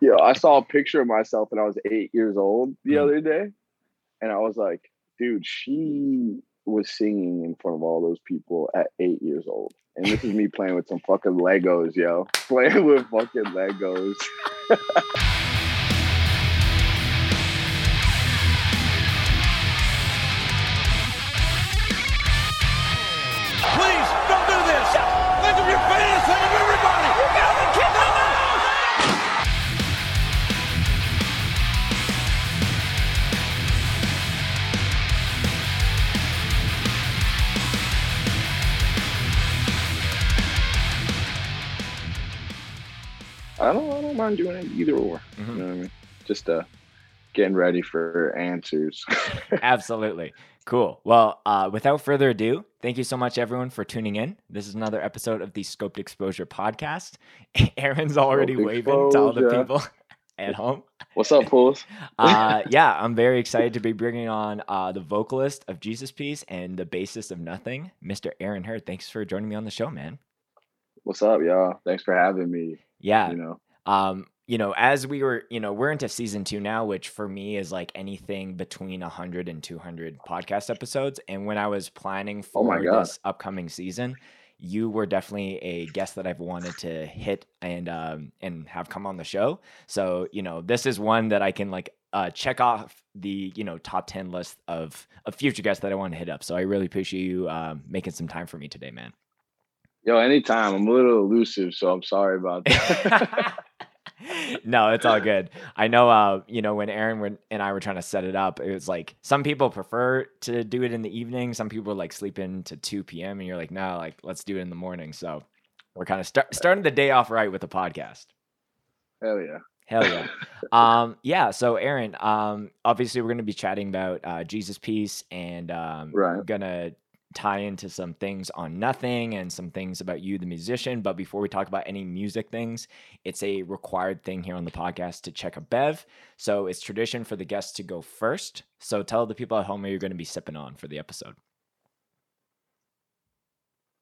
Yo, I saw a picture of myself when I was eight years old the Mm. other day, and I was like, dude, she was singing in front of all those people at eight years old. And this is me playing with some fucking Legos, yo. Playing with fucking Legos. I don't I don't mind doing it either or. Mhm. You know what I mean? Just uh getting ready for answers. Absolutely. Cool. Well, uh, without further ado, thank you so much, everyone, for tuning in. This is another episode of the Scoped Exposure podcast. Aaron's already Scoped waving to all the people at home. What's up, fools? Uh, yeah, I'm very excited to be bringing on uh, the vocalist of Jesus Piece and the bassist of Nothing, Mr. Aaron Heard. Thanks for joining me on the show, man. What's up, y'all? Thanks for having me. Yeah. You know. um you know as we were you know we're into season two now which for me is like anything between 100 and 200 podcast episodes and when i was planning Oh for my this upcoming season you were definitely a guest that i've wanted to hit and um and have come on the show so you know this is one that i can like uh check off the you know top 10 list of of future guests that i want to hit up so i really appreciate you um making some time for me today man Yo, anytime. I'm a little elusive, so I'm sorry about that. no, it's all good. I know, uh, you know, when Aaron and I were trying to set it up, it was like some people prefer to do it in the evening. Some people like sleep in to 2 p.m. and you're like, no, like let's do it in the morning. So we're kind of start, starting the day off right with the podcast. Hell yeah. Hell yeah. um, yeah. So Aaron, um, obviously we're going to be chatting about uh, Jesus Piece and um, Right. gonna tie into some things on nothing and some things about you, the musician. But before we talk about any music things, it's a required thing here on the podcast to check a bev. So it's tradition for the guests to go first. So tell the people at home what you're going to be sipping on for the episode.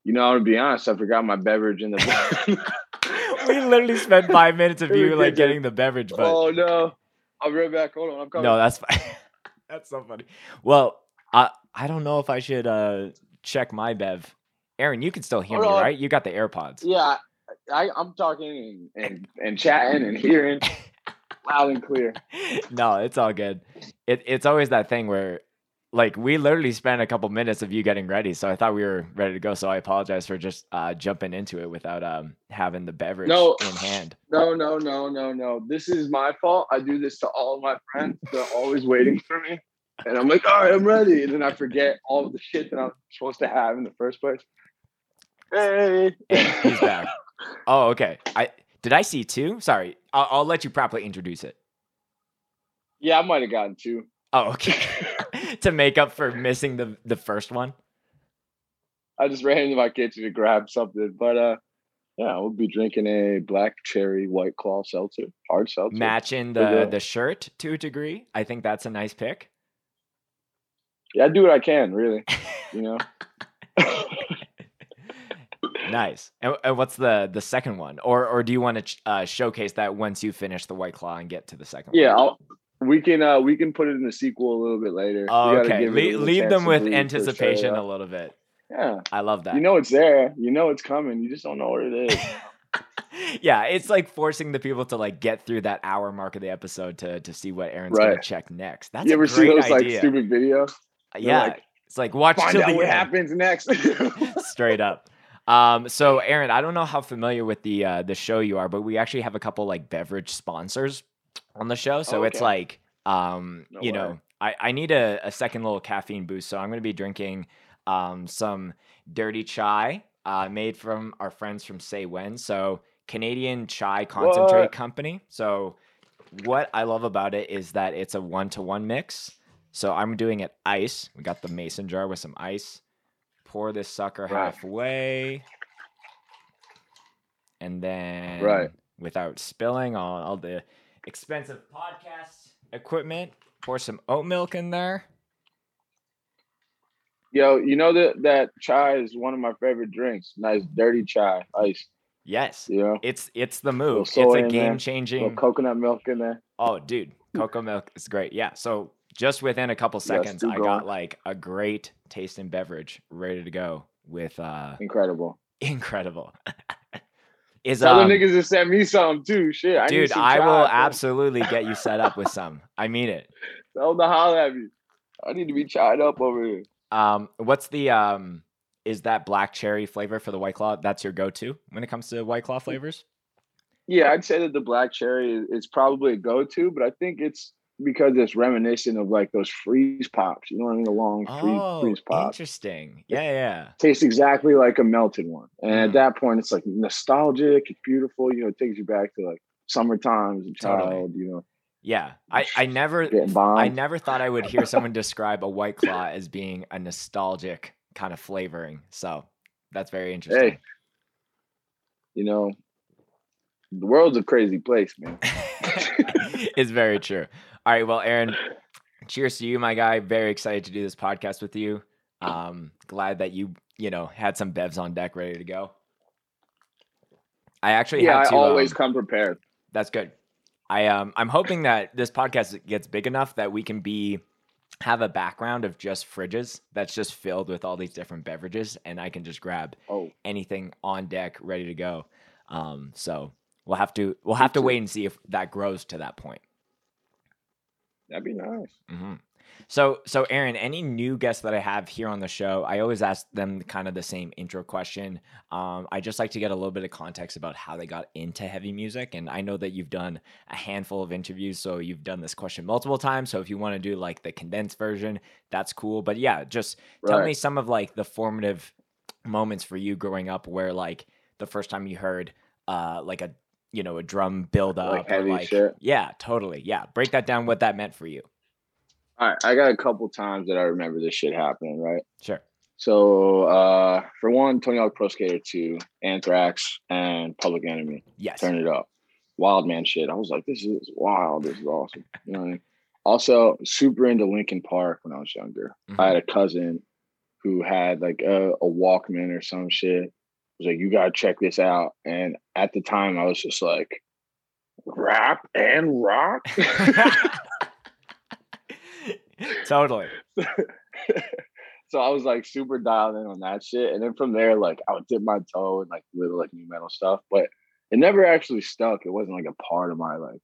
You know, I'm to be honest, I forgot my beverage in the we literally spent five minutes of you like getting the beverage, but Oh no. I'll be right back. Hold on. I'm coming. No, that's fine. that's so funny. Well, I I don't know if I should uh check my bev. Aaron, you can still hear Hold me, on. right? You got the AirPods. yeah. I, I'm talking and, and, and chatting and hearing loud and clear. no, it's all good. It it's always that thing where like we literally spent a couple minutes of you getting ready, so I thought we were ready to go. So I apologize for just uh jumping into it without um having the beverage No. in hand. No, no, no, no, no. This is my fault. I do this to all of my friends. They're always waiting for me. And I'm like, all right, I'm ready. And then I forget all of the shit that I'm supposed to have in the first place. Hey. He's back. Oh, okay. I did I see two? Sorry, I'll, I'll let you properly introduce it. yeah, I might have gotten two. Oh, okay. to make up for missing the the first one. I just ran into my kitchen to grab something. But uh yeah, we'll be drinking a black cherry white claw seltzer, hard seltzer. Matching the the shirt to a degree. I think that's a nice pick. Yeah, I do what I can, really. You know? Nice. And, and what's the the second one? Or or do you want to ch- uh, showcase that once you finish the white claw and get to the second yeah, one? I'll, we can uh we can put it in the sequel a little bit later. Oh, okay. give it a Le- leave them with anticipation a little bit. Yeah. I love that. You know it's there. You know it's coming. You just don't know what it is. yeah, it's like forcing the people to like get through that hour mark of the episode to to see what Aaron's gonna check next. That's you ever see those like stupid videos? Yeah, like, it's like watch Find till out the what end. happens next. straight up. Um, so Aaron, I don't know how familiar with the uh, the show you are, but we actually have a couple like beverage sponsors on the show. So it's Okay. like, um, No you way. know, I, I need a, a second little caffeine boost. So I'm going to be drinking um, some dirty chai uh, made from our friends from Say When. So Canadian Chai Concentrate What? Company. So what I love about it is that it's a one to one mix. So I'm doing it ice. We got the mason jar with some ice. Pour this sucker Right. halfway. And then Right. without spilling on all the expensive podcast equipment, pour some oat milk in there. Yo, you know that that chai is one of my favorite drinks. Nice dirty chai, ice. Yes. You know, It's it's the move. It's a there, game changing. coconut milk in there. Oh, dude, cocoa milk is great. Yeah. So just within a couple seconds, keep I got like a great tasting beverage ready to go with uh Incredible. incredible. is Tell um, niggas to send me some too. Shit, I need dude, I will absolutely get you set up with some. I mean it. Tell them to holler at me. I need to be chide up over here. Um, what's the um? Is that black cherry flavor for the White Claw? That's your go-to when it comes to White Claw flavors. Yeah, I'd say that the black cherry is, is probably a go-to, but I think it's because it's reminiscent of like those freeze pops. You know what I mean? The long freeze, Oh, freeze pops. interesting. Yeah, yeah. Tastes exactly like a melted one, and Mhm. at that point, it's like nostalgic. It's beautiful. You know, it takes you back to like summer times, a Totally. child. You know, Yeah. I I never. I never thought I would hear someone describe a White Claw as being a nostalgic kind of flavoring. So that's very interesting. you know, the world's a crazy place, man. it's very true. All right, well, Aaron, cheers to you, my guy. Very excited to do this podcast with you. Um, glad that you, you know, had some bevs on deck ready to go. I actually yeah, I to. always um, come prepared. that's good. I um I'm hoping that this podcast gets big enough that we can be have a background of just fridges that's just filled with all these different beverages and I can just grab Oh, anything on deck ready to go. Um so we'll have to we'll have to wait and see if that grows to that point. That'd be nice. hmm So, so Aaron, any new guests that I have here on the show, I always ask them kind of the same intro question. Um, I just like to get a little bit of context about how they got into heavy music, and I know that you've done a handful of interviews, so you've done this question multiple times. So, if you want to do like the condensed version, that's cool. But yeah, just tell me some of like the formative moments for you growing up, where like the first time you heard uh like a you know a drum build up, Like heavy like shit? yeah, totally, yeah. Break that down. What that meant for you. All right, I got a couple times that I remember this shit happening, right? Sure. So, uh, for one, Tony Hawk Pro Skater 2, Anthrax, and Public Enemy. Yes. Turn it up. Wild man shit. I was like, this is wild. This is awesome. You know what I mean? Also, super into Linkin Park when I was younger. Mhm. I had a cousin who had like a, a Walkman or some shit. Was like, you gotta check this out. And at the time, I was just like, rap and rock. totally. so I was like super dialed in on that shit. And then from there, like I would dip my toe in like little like nu metal stuff, but it never actually stuck. It wasn't like a part of my like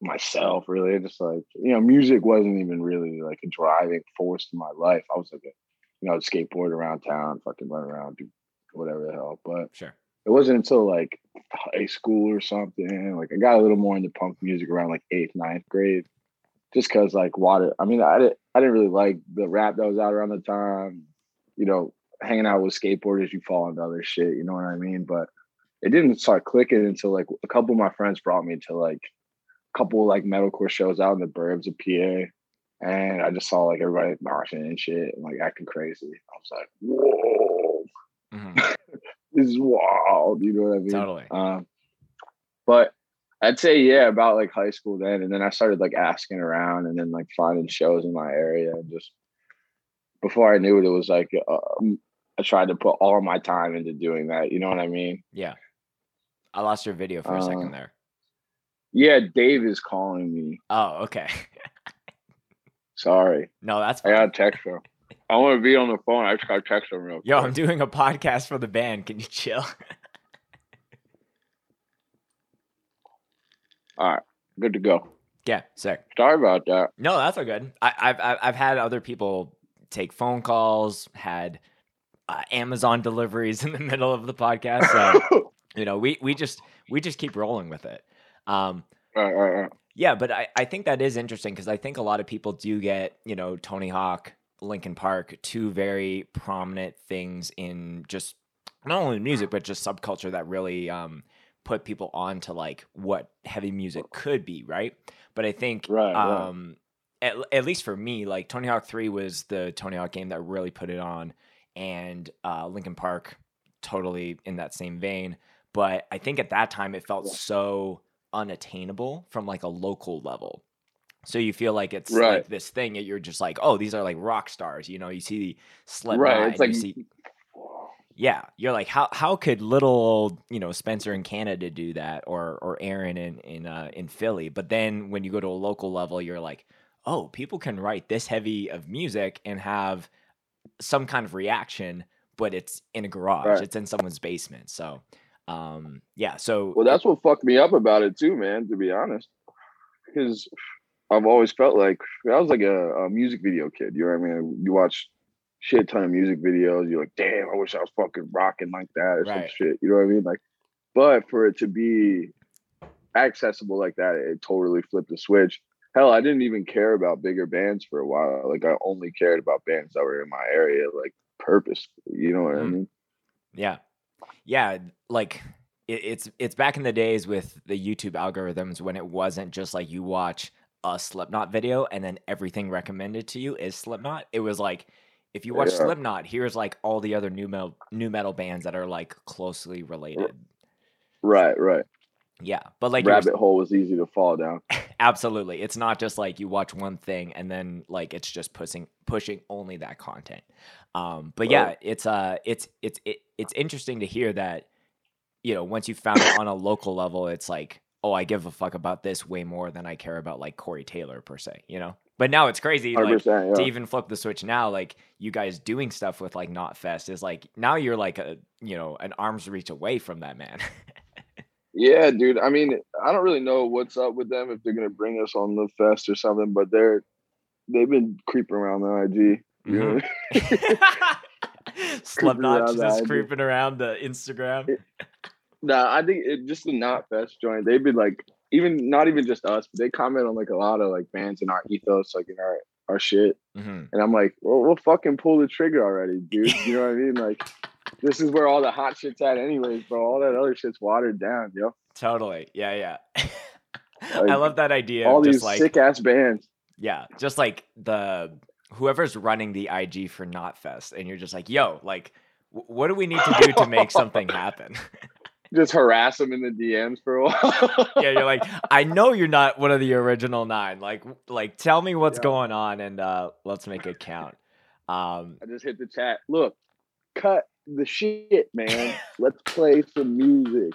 myself really. Just like, you know, music wasn't even really like a driving force in my life. I was like a, you know, skateboard around town, fucking run around, do whatever the hell. But Sure. it wasn't until like high school or something. Like I got a little more into punk music around like eighth, ninth grade. Just cause like water. I mean, I didn't I didn't really like the rap that was out around the time. You know, hanging out with skateboarders, you fall into other shit, you know what I mean? But it didn't start clicking until like a couple of my friends brought me to like a couple like metalcore shows out in the burbs of PA. And I just saw like everybody marching and shit and like acting crazy. I was like, whoa, Mhm. this is wild. You know what I mean? Totally. Um, but I'd say yeah, about like high school then, and then I started like asking around, and then like finding shows in my area, and just before I knew it, it was like um, I tried to put all my time into doing that. You know what I mean? Yeah. I lost your video for a second Uh, there. Yeah, Dave is calling me. Oh, okay. Sorry, no, that's I fine. got to text him. I want to be on the phone. I just got to text him real Yo, I'm doing a podcast for the band. Can you chill? All right, good to go. yeah, sick. Sorry about that. No, that's all good. I, I've I've I've had other people take phone calls, had uh, Amazon deliveries in the middle of the podcast. So you know, we we just we just keep rolling with it. Um. Yeah, but I, I think that is interesting because I think a lot of people do get, you know, Tony Hawk, Linkin Park, two very prominent things in just not only music, but just subculture that really um, put people on to like what heavy music could be, right? But I think, Right, right. um, at, at least for me, like Tony Hawk 3 was the Tony Hawk game that really put it on, and uh, Linkin Park totally in that same vein. But I think at that time it felt Yeah. so unattainable from like a local level. So you feel like it's Right. like this thing that you're just like, oh, these are like rock stars. You know, you see the Slipknot, Right, it's like you see, yeah, you're like, how how could little you know Spencer in Canada do that, or or Aaron in in uh, in Philly? But then when you go to a local level, you're like, oh, people can write this heavy of music and have some kind of reaction, but it's in a garage, Right. it's in someone's basement. So, um, yeah, so Well, that's what fucked me up about it too, man. To be honest, because I've always felt like I was like a, a music video kid. You know what I mean? You watch shit ton of music videos. You're like, damn, I wish I was fucking rocking like that or some shit. You know what I mean? Like, but for it to be accessible like that, it totally flipped the switch. Hell, I didn't even care about bigger bands for a while. Like, I only cared about bands that were in my area, like purposefully. You know what I Mhm. mean? Yeah, yeah. Like it, it's it's back in the days with the YouTube algorithms when it wasn't just like you watch a Slipknot video and then everything recommended to you is Slipknot. It was like if you watch Yeah. Slipknot, here's like all the other nu metal nu metal bands that are like closely related. Right, right. Yeah, but like Rabbit hole was easy to fall down. Absolutely. It's not just like you watch one thing and then like it's just pushing pushing only that content. Um but yeah, it's uh it's it's it, it's interesting to hear that you know, once you found it on a local level, it's like, oh, I give a fuck about this way more than I care about like Corey Taylor per se, you know? But now it's crazy like percent. to even flip the switch now, like you guys doing stuff with like Knotfest is like now you're like a you know, an arm's reach away from that man. yeah, dude. I mean, I don't really know what's up with them if they're gonna bring us on the fest or something, but they're they've been creeping around the IG. You know? Mm-hmm. Slipknot around the just creeping around the Instagram. Nah, I think it just the Knotfest joint. They've been like even not even just us, but they comment on like a lot of like bands in our ethos, like in our our shit. Mhm. And I'm like, well, we'll fucking pull the trigger already, dude. You know what I mean? Like, this is where all the hot shit's at, anyways, bro. All that other shit's watered down, yo. Totally. Yeah, yeah. I love that idea. all these like sick ass bands. yeah, just like the whoever's running the IG for Knotfest, and you're just like, yo, like, wh- what do we need to do to make something happen? Just harass them in the DMs for a while. yeah, you're like, I know you're not one of the original nine. Like, like, tell me what's Yeah. going on, and uh, let's make it count. Um, I just hit the chat. Look, cut the shit, man. Let's play some music.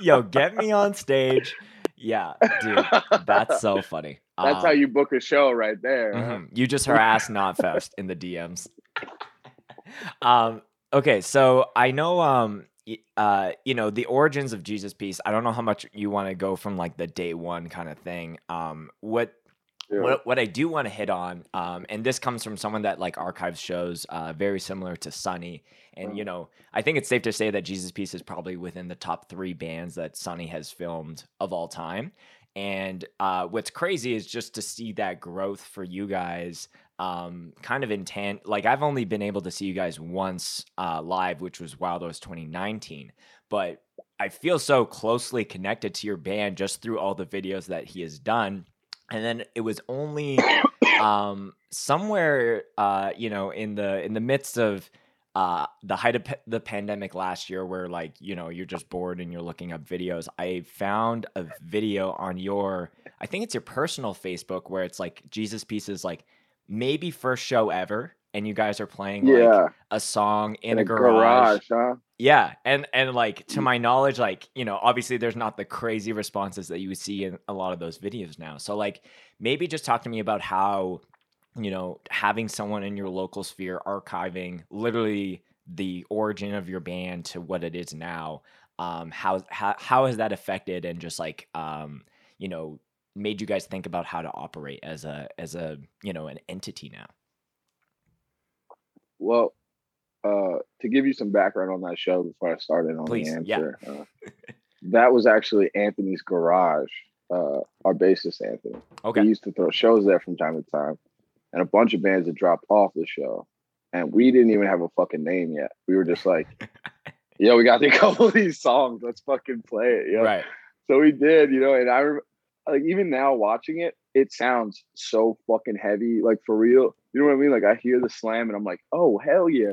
yo, get me on stage. Yeah, dude, that's so funny. That's how Um, you book a show right there. huh? Mhm. You just harass Knotfest in the DMs. um, okay, so I know, um, uh, you know, the origins of Jesus Piece. I don't know how much you want to go from like the day one kind of thing. Um, what Yeah. what what I do want to hit on, um, and this comes from someone that like archives shows, uh, very similar to Sunny. And you know, I think it's safe to say that Jesus Piece is probably within the top three bands that Sunny has filmed of all time. And uh, what's crazy is just to see that growth for you guys, um, kind of intent. Like I've only been able to see you guys once uh, live, which was Wild Rose 2019, but I feel so closely connected to your band just through all the videos that he has done. And then it was only um, somewhere, uh, you know, in the in the midst of uh, the height of the pandemic last year, where like you know you're just bored and you're looking up videos. I found a video on your, I think it's your personal Facebook, where it's like Jesus Piece's, like maybe first show ever, and you guys are playing like a song in, In a garage. huh? Yeah, and and like to my knowledge, like you know, obviously there's not the crazy responses that you see in a lot of those videos now. So like maybe just talk to me about how you know having someone in your local sphere archiving literally the origin of your band to what it is now. Um, how how how has that affected and just like um you know made you guys think about how to operate as a as a you know an entity now? Well, uh, to give you some background on that show before I started on Please, the yeah. answer, uh, that was actually Anthony's garage. Uh, our bassist Anthony. Okay. He used to throw shows there from time to time, and a bunch of bands had dropped off the show, and we didn't even have a fucking name yet. We were just like, "Yo, we got a couple of these songs. Let's fucking play it." Yo. Right. So we did, you know, and I like even now watching it, it sounds so fucking heavy, like for real. You know what I mean? Like I hear the slam and I'm like, oh hell yeah.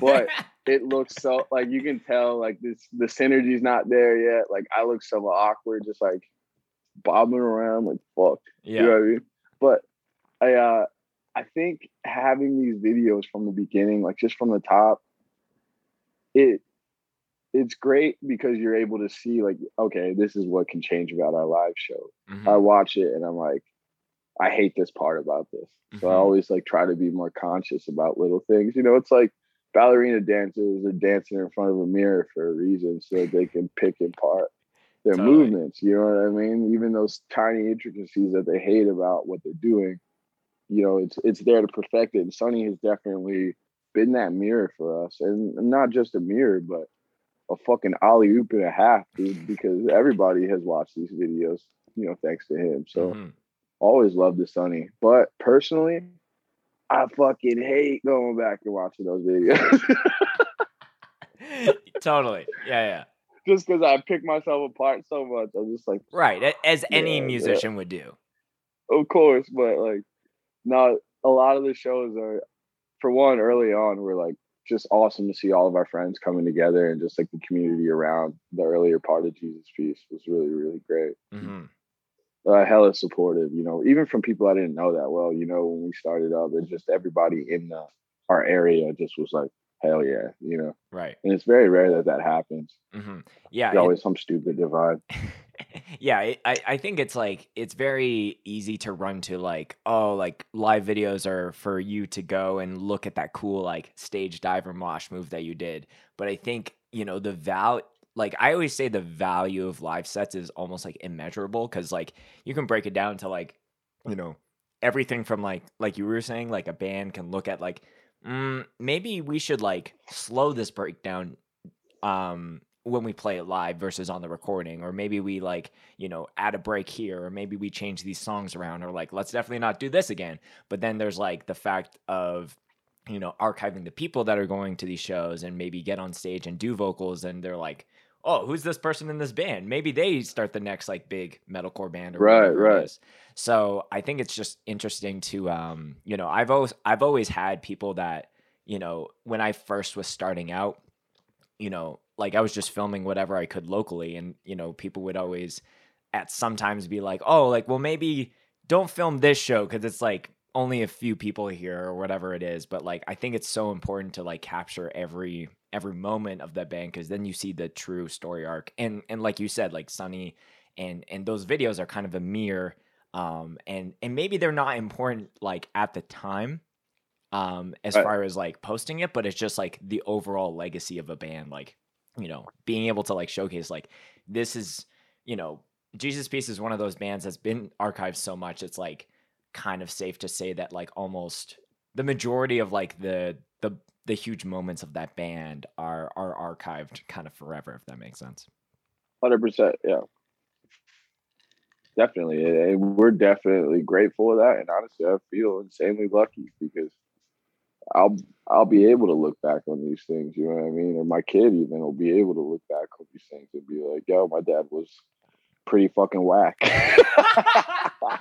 But it looks so like you can tell like this the synergy's not there yet. Like I look so awkward, just like bobbing around like fuck. yeah. You know what I mean? But I uh I think having these videos from the beginning, like just from the top, it it's great because you're able to see like okay this is what can change about our live show. Mhm, i watch it and i'm like i hate this part about this. So i Mhm. always like try to be more conscious about little things. You know it's like ballerina dancers are dancing in front of a mirror for a reason so they can pick apart their Totally. movements you know what i mean? Even those tiny intricacies that they hate about what they're doing you know it's it's there to perfect it. And Sunny has definitely been that mirror for us. And not just a mirror but a fucking alley oop and a half dude because everybody has watched these videos you know thanks to him so Mhm. always love the Sunny. But personally, I fucking hate going back and watching those videos totally. Yeah, yeah. just because I pick myself apart so much. I'm just like, Right. As any Yeah, yeah. musician would do. of course, but like, not a lot of the shows are, for one, early on, were like just awesome to see all of our friends coming together and just like the community around the earlier part of Jesus Piece was really, really great. hmm uh, hella supportive, you know, even from people I didn't know that well, you know, when we started up, it just everybody in the, our area just was like, hell yeah, you know, Right. and it's very rare that that happens. hmm Yeah. There's it- always some stupid divide. yeah, it, I I think it's like it's very easy to run to like oh like live videos are for you to go and look at that cool like stage diver mosh move that you did. But I think you know the val like I always say the value of live sets is almost like immeasurable because like you can break it down to like you know everything from like like you were saying like a band can look at like mm, maybe we should like slow this breakdown um when we play it live versus on the recording or maybe we like you know add a break here or maybe we change these songs around or like let's definitely not do this again. But then there's like the fact of you know archiving the people that are going to these shows and maybe get on stage and do vocals and they're like oh who's this person in this band? Maybe they start the next like big metalcore band or Right, right. so i think it's just interesting to um you know i've always i've always had people that you know when i first was starting out you know, like I was just filming whatever I could locally, and you know, people would always at sometimes be like, "Oh, like well, maybe don't film this show because it's like only a few people here or whatever it is." But like, I think it's so important to like capture every every moment of that band because then you see the true story arc, and and like you said, like Sunny and and those videos are kind of a mirror, um, and and maybe they're not important like at the time, um as Right. far as like posting it but it's just like the overall legacy of a band like you know being able to like showcase like this is you know jesus piece is one of those bands that's been archived so much it's like kind of safe to say that like almost the majority of like the the the huge moments of that band are are archived kind of forever if that makes sense Hundred percent, yeah, definitely. And and we're definitely grateful of that. And honestly, I feel insanely lucky because I'll I'll be able to look back on these things. You know what I mean? Or my kid even will be able to look back on these things and be like, "Yo, my dad was pretty fucking whack."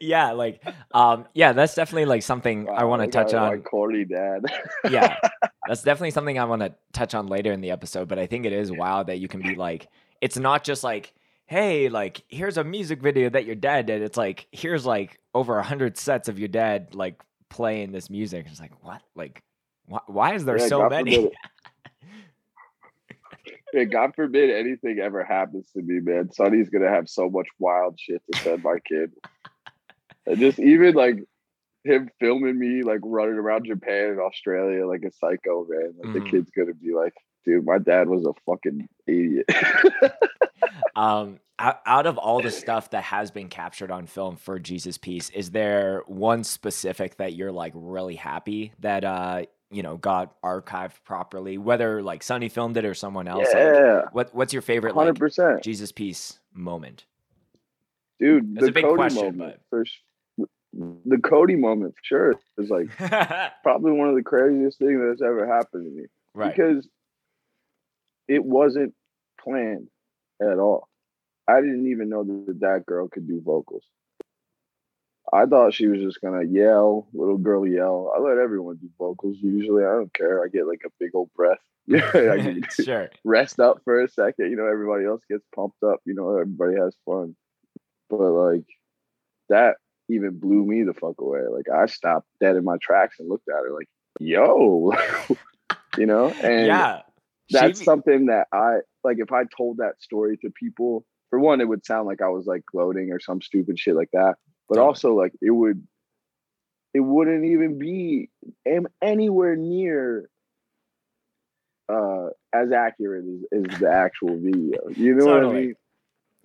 yeah like um yeah that's definitely like something i want to touch on my corny dad. yeah that's definitely something i want to touch on later in the episode but i think it is wild that you can be like it's not just like hey like here's a music video that your dad did it's like here's like over a hundred sets of your dad like playing this music it's like what like why, why is there Yeah, so God many Yeah, God forbid anything ever happens to me, man. Sunny's gonna have so much wild shit to send my kid. And just even like him filming me like running around Japan and Australia like a psycho, man. Like Mhm. the kid's gonna be like, dude, my dad was a fucking idiot. um out, of all the stuff that has been captured on film for jesus piece is there one specific that you're like really happy that uh you know got archived properly whether like sunny filmed it or someone else like, yeah, what what's your favorite hundred like percent, jesus piece moment dude. That's the a big Cody question, moment for s- the Cody moment for sure is like probably one of the craziest things that's ever happened to me. right because it wasn't planned at all. I didn't even know that that girl could do vocals. I thought she was just gonna yell, little girl yell. I let everyone do vocals usually. I don't care. I get like a big old breath. I sure rest up for a second. You know, everybody else gets pumped up. You know, everybody has fun. But like that even blew me the fuck away. Like I stopped dead in my tracks and looked at her like, yo, you know, and yeah. That's She- something that I like. If I told that story to people, for one, it would sound like I was like gloating or some stupid shit like that. But Totally. also, like it would, it wouldn't even be am anywhere near uh as accurate as, as the actual video. You know what I mean?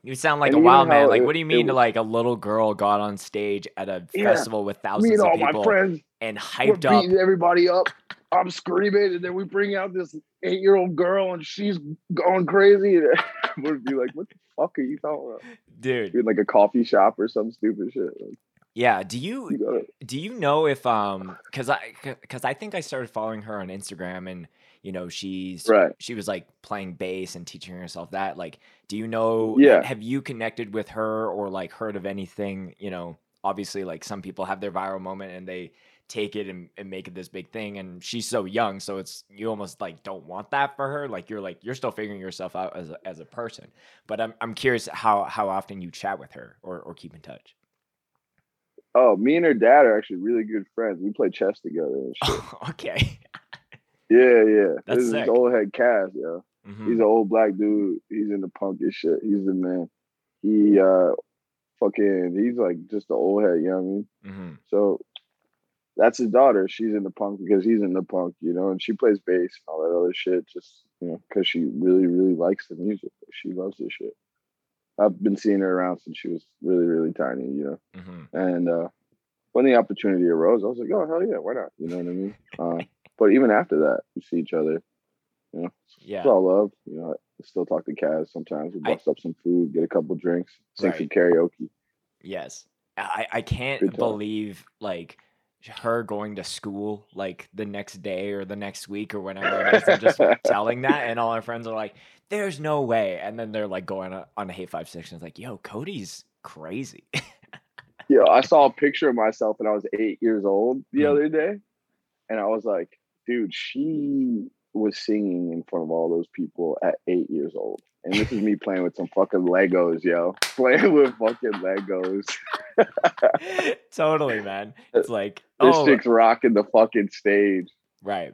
You sound like And a wild man. Like, it- what do you mean to was- like a little girl got on stage at a Yeah. festival with thousands and of people my friends and we're hyped up? beating everybody up. I'm screaming, and then we bring out this eight year old girl, and she's going crazy. And would be like, "What the fuck are you talking about?" Dude, In like a coffee shop or some stupid shit. Like, yeah. Do you you do you know if um because I because I think I started following her on Instagram and you know she's right? she was like playing bass and teaching herself that like do you know Yeah. have you connected with her or like heard of anything you know obviously like some people have their viral moment and they take it and, and make it this big thing and she's so young so it's you almost like don't want that for her like you're like you're still figuring yourself out as a, as a person but I'm, I'm curious how how often you chat with her or, or keep in touch Oh, me and her dad are actually really good friends. We play chess together and shit. okay yeah, yeah. That's this is old head Cass, yo. Mhm. He's an old black dude. He's in the punk as shit. He's the man. He uh fucking he's like just the old head, you know what I mean? Mhm. So that's his daughter. She's in the punk because he's in the punk, you know, and she plays bass and all that other shit just, you know, because she really, really likes the music. She loves this shit. I've been seeing her around since she was really, really tiny, you know. Mhm. And uh when the opportunity arose, I was like, oh hell yeah, why not? You know what I mean? Uh, but even after that, we see each other. yeah It's all love. You know, I still talk to Kaz sometimes. We I- bust up some food, get a couple drinks, sing Right. some karaoke. Yes. I, I can't believe like her going to school like the next day or the next week or whenever it is and just telling that and all our friends are like, there's no way. And then they're like going on a hate5six and it's like, yo, Cody's crazy. Yeah, I saw a picture of myself when I was eight years old the Mhm. other day, and I was like, dude, she was singing in front of all those people at eight years old. And this is me playing with some fucking Legos, yo. Playing with fucking Legos. totally, man. It's like, This oh, chick's rocking the fucking stage. Right.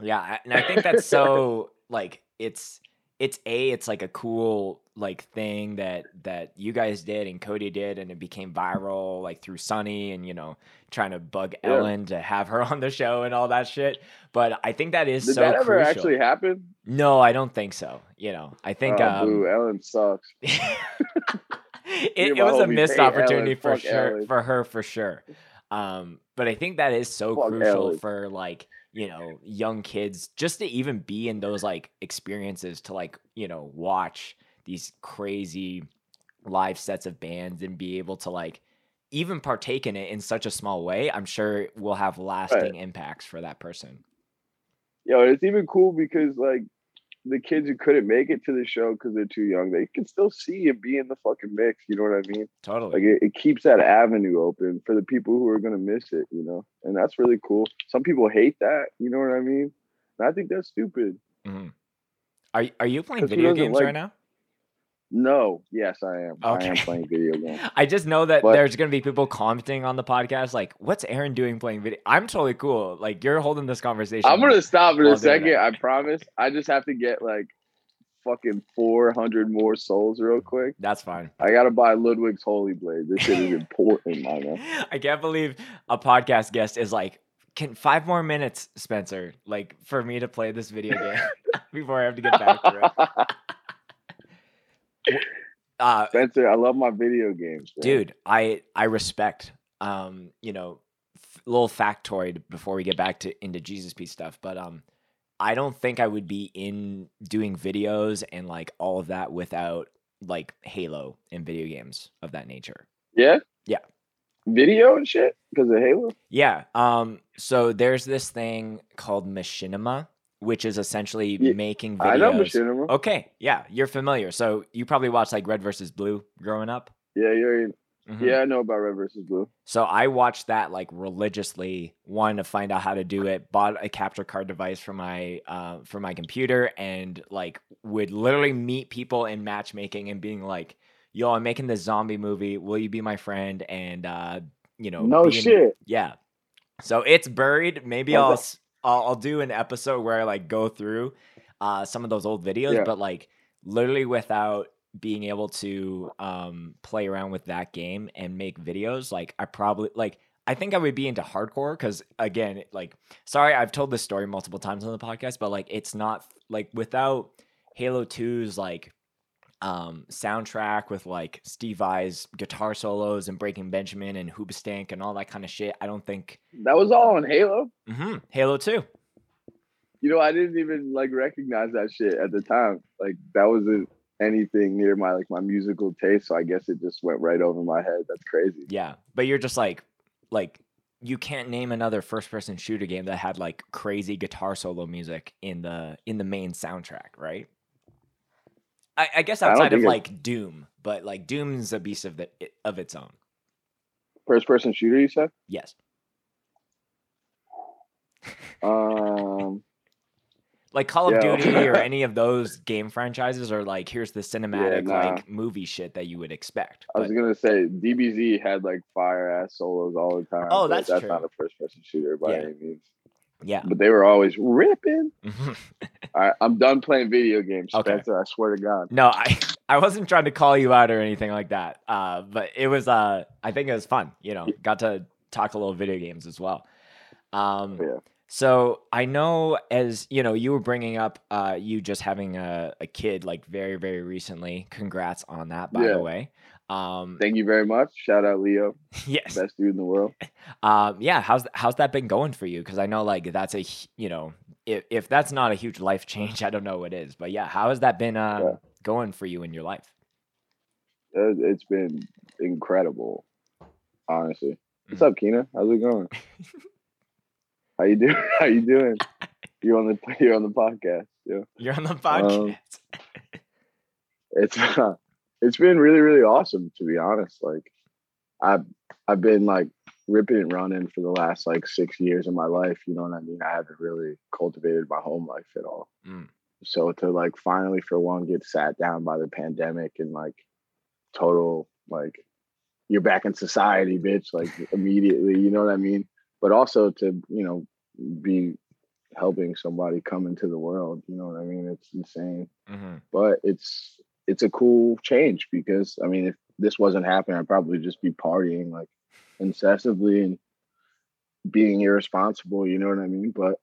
Yeah, and I think that's so like it's it's a it's like a cool like thing that that you guys did and Cody did and it became viral like through Sunny and you know trying to bug Yeah. Ellen to have her on the show and all that shit. But I think that is Did so that ever crucial. actually happen? No, I don't think so. You know, I think oh, um boo, Ellen sucks. it, it was a missed hate Ellen. opportunity for sure Ellen. for her for sure um but i think that is so Fuck crucial Ellen. for like you know young kids just to even be in those like experiences to like you know watch these crazy live sets of bands and be able to like even partake in it in such a small way i'm sure it will have lasting impacts for that person. Yo, it's even cool because like the kids who couldn't make it to the show because they're too young, they can still see and be in the fucking mix. You know what I mean? totally Like it, it keeps that avenue open for the people who are gonna miss it. You know, and that's really cool. Some people hate that. You know what I mean? And I think that's stupid. Mhm. are, are you playing video games like- right now No, yes, I am. I am Okay. playing video games. I just know that But- there's gonna be people commenting on the podcast like, "What's Aaron doing playing video?" I'm totally cool. Like you're holding this conversation. I'm gonna stop in a second. I promise. I just have to get like fucking 400 more souls real quick. That's fine. I gotta buy Ludwig's Holy Blade. This shit is important, my man. I can't believe a podcast guest is like, "Can five more minutes, Spencer? Like for me to play this video game before I have to get back to it." Uh, Spencer, I love my video games, dude i i respect um you know f- little factoid before we get back to into jesus piece stuff but um i don't think i would be in doing videos and like all of that without like halo and video games of that nature Yeah. Yeah. Video and shit because of Halo. yeah um so there's this thing called machinima which is essentially Ye- making videos I know Machinima. okay yeah you're familiar so you probably watched like red versus blue growing up Yeah, you're. Mhm. Yeah, I know about Red versus Blue. So I watched that like religiously, one to find out how to do it. Bought a capture card device for my uh, for my computer, and like would literally meet people in matchmaking and being like, "Yo, I'm making this zombie movie. Will you be my friend?" And uh, you know, No being- shit. yeah. So it's buried. Maybe I'll I'll, I'll do an episode where I like go through uh, some of those old videos, Yeah. but like literally without being able to um, play around with that game and make videos, like I probably like I think I would be into hardcore because again, like sorry, I've told this story multiple times on the podcast, but like it's not like without Halo 2's like um soundtrack with like Steve Vai's guitar solos and Breaking Benjamin and Hoobastank and all that kind of shit. I don't think That was all on Halo. hmm Halo 2. You know, I didn't even like recognize that shit at the time. Like that wasn't anything near my like my musical taste. So I guess it just went right over my head. That's crazy. Yeah, but you're just like like you can't name another first person shooter game that had like crazy guitar solo music in the in the main soundtrack, right? I, I guess I outside of think it- like Doom, but like Doom's a beast of the of its own. First person shooter, you said? Yes. Um, Like Call of Yeah. Duty or any of those game franchises are like here's the cinematic nah. like movie shit that you would expect. I was gonna say DBZ had like fire ass solos all the time. Oh, that's that's true. not a first person shooter by Yeah. any means. Yeah. But they were always ripping. Mhm. Right, I'm done playing video games, Okay. Spencer. I swear to God. No, I I wasn't trying to call you out or anything like that. Uh, but it was uh, I think it was fun. You know, got to talk a little video games as well. Um, Yeah. So I know, as you know, you were bringing up uh, you just having a, a kid like very very recently. Congrats on that, by Yeah. the way. Um, Thank you very much. Shout out Leo, yes. best dude in the world. Um, yeah. How's how's that been going for you? Because I know like that's a you know if if that's not a huge life change, I don't know what is. But yeah, how has that been uh, Yeah. going for you in your life? Uh, It's been incredible, honestly. What's Mm. up, Keena? How's it going? How you doing? How you doing? You're on the you're on the podcast. Yeah. You're on the Um, podcast. it's uh, it's been really really awesome to be honest. Like i've i've been like ripping and running for the last like six years of my life you know what i mean? I haven't really cultivated my home life at all. Mm. so to like finally for one get sat down by the pandemic and like total like you're back in society bitch like immediately you know what i mean? But also to you know be helping somebody come into the world you know what i mean? It's insane. Hmm but it's it's a cool change because I mean, if this wasn't happening, I'd probably just be partying like incessantly and being irresponsible. You know what I mean? But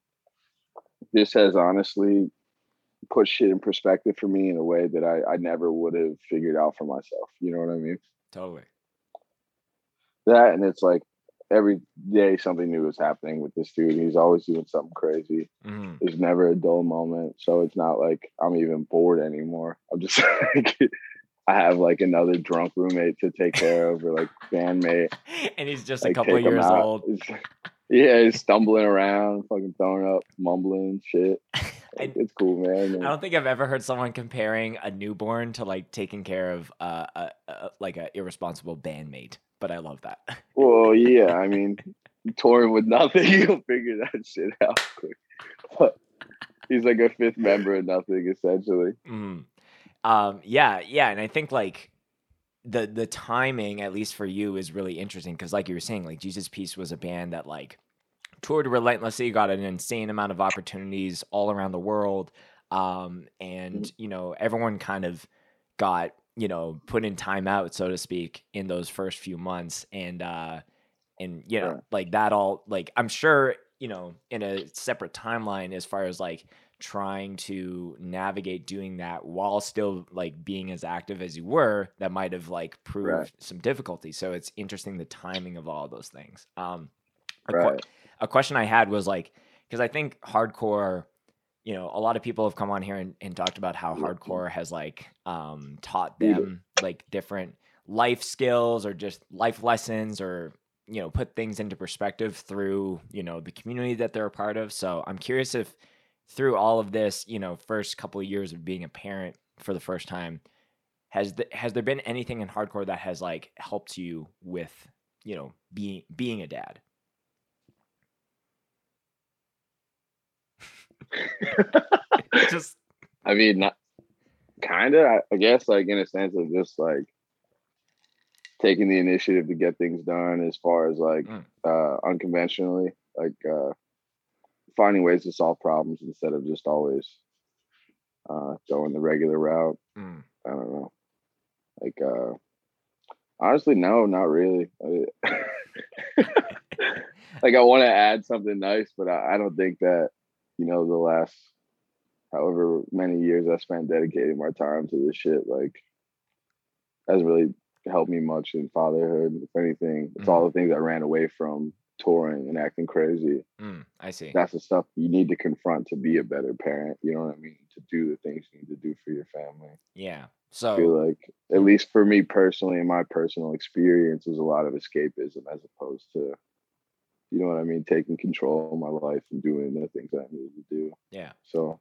this has honestly put shit in perspective for me in a way that I, I never would have figured out for myself. You know what I mean? Totally. That and it's like every day something new is happening with this dude. He's always doing something crazy. hmm there's never a dull moment. So it's not like I'm even bored anymore. I'm just like I have like another drunk roommate to take care of or like bandmate. And he's just a couple of years old. It's- yeah, he's stumbling around, fucking throwing up, mumbling shit. Like, it's cool, man. I don't think I've ever heard someone comparing a newborn to like taking care of uh, a, a like a irresponsible bandmate. But I love that. Well, yeah, I mean, touring with nothing, you'll figure that shit out quick. But he's like a fifth member of nothing, essentially. Mm. Um, yeah, yeah, and I think like the the timing, at least for you, is really interesting because, like you were saying, like Jesus Piece was a band that like toured relentlessly, got an insane amount of opportunities all around the world, um, and you know everyone kind of got you know put in timeout, so to speak, in those first few months, and uh, and you know Right. like that all like I'm sure you know in a separate timeline as far as like trying to navigate doing that while still like being as active as you were that might have like proved Right. some difficulty so it's interesting the timing of all those things um a, Right. a question i had was like because i think hardcore you know a lot of people have come on here and, and talked about how hardcore has like um taught them like different life skills or just life lessons or you know put things into perspective through you know the community that they're a part of. So i'm curious if through all of this you know first couple of years of being a parent for the first time has th- has there been anything in hardcore that has like helped you with you know being being a dad just I mean, not kind of, I, I guess, like in a sense of just like taking the initiative to get things done as far as like Mm. uh unconventionally, like uh finding ways to solve problems instead of just always uh, going the regular route. Mm. I don't know. Like, uh, honestly, no, not really. Like, I want to add something nice, but I, I don't think that, you know, the last however many years I spent dedicating my time to this shit, like, has really helped me much in fatherhood. If anything, it's all the things I ran away from touring and acting crazy. Mm. I see. That's the stuff you need to confront to be a better parent. You know what I mean? To do the things you need to do for your family. Yeah. So I feel like, at least for me personally, in my personal experience, was a lot of escapism as opposed to, you know what I mean, taking control of my life and doing the things I needed to do. yeah. So,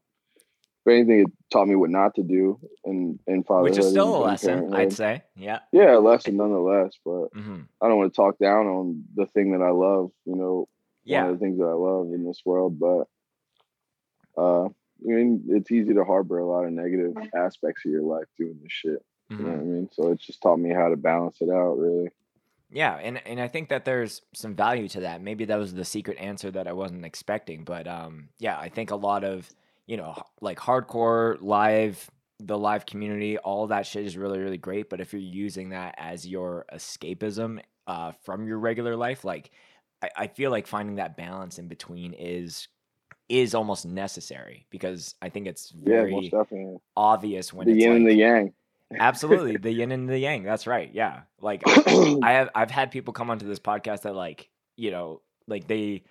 if anything, it taught me what not to do, and and fatherhood, Which is still a lesson, I'd say. Yeah. Yeah, a lesson nonetheless. But hmm I don't want to talk down on the thing that I love. You know, Yeah. one of the things that I love in this world. But uh, I mean, it's easy to harbor a lot of negative aspects of your life doing this shit. You know what I mean? So it's just taught me how to balance it out, really. Yeah, and and I think that there's some value to that. Maybe that was the secret answer that I wasn't expecting, but um, yeah, I think a lot of you know like hardcore live, the live community, all that shit is really really great. But if you're using that as your escapism uh, from your regular life, like I, I feel like finding that balance in between is is almost necessary because I think it's very definitely. obvious when The it's yin like, and the yang. Absolutely the yin and the yang. That's right. Yeah, like I have I've had people come onto this podcast that like, you know, like they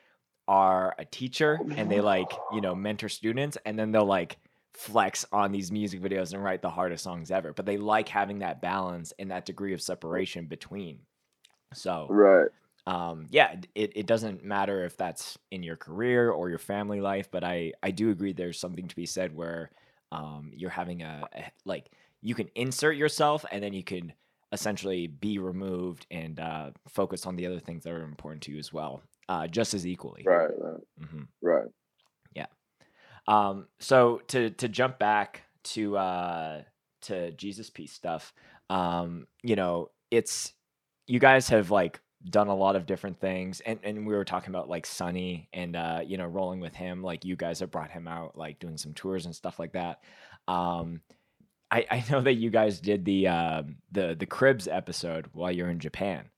are a teacher and they like, you know, mentor students and then they'll like flex on these music videos and write the hardest songs ever. But they like having that balance and that degree of separation between. So right. um yeah it, it doesn't matter if that's in your career or your family life but i i do agree there's something to be said where um you're having a, a like you can insert yourself and then you can essentially be removed and uh focus on the other things that are important to you as well uh just as equally Right. Right. hmm Right. Yeah. Um, so to to jump back to uh to Jesus Piece stuff, um, you know, it's you guys have like done a lot of different things and, and we were talking about like Sunny and uh, you know, rolling with him, like you guys have brought him out like doing some tours and stuff like that. Um I, I know that you guys did the um the the cribs episode while you're in Japan.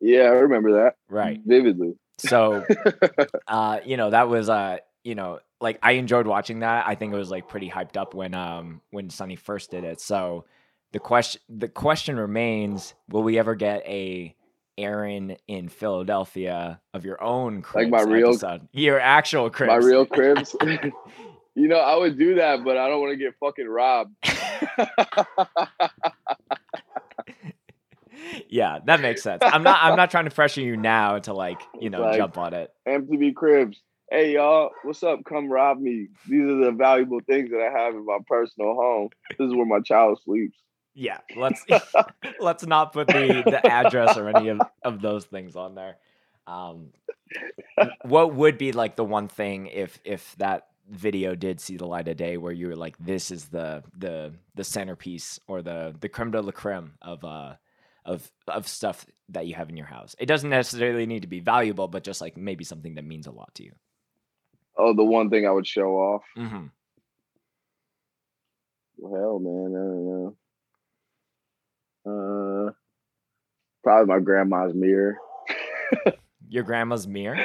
Yeah, I remember that Right. vividly. So uh, you know, that was uh, you know, like I enjoyed watching that. I think it was like pretty hyped up when um when Sunny first did it. So the question the question remains, will we ever get a Aaron in Philadelphia of your own cribs Like my real- episode? Your actual cribs. My real cribs. you know, I would do that, but I don't want to get fucking robbed. yeah, that makes sense. I'm not I'm not trying to pressure you now to like, you know, Like- jump on it. MTV Cribs. Hey y'all, what's up? Come rob me. These are the valuable things that I have in my personal home. This is where my child sleeps. Yeah, let's let's not put the the address or any of, of those things on there. Um, what would be like the one thing if if that video did see the light of day where you were like, this is the the the centerpiece or the the creme de la creme of uh of of stuff that you have in your house. It doesn't necessarily need to be valuable, but just like maybe something that means a lot to you. Oh, the one thing I would show off. mm-hmm. Well, hell, man, I don't know. Uh, probably my grandma's mirror. Your grandma's mirror.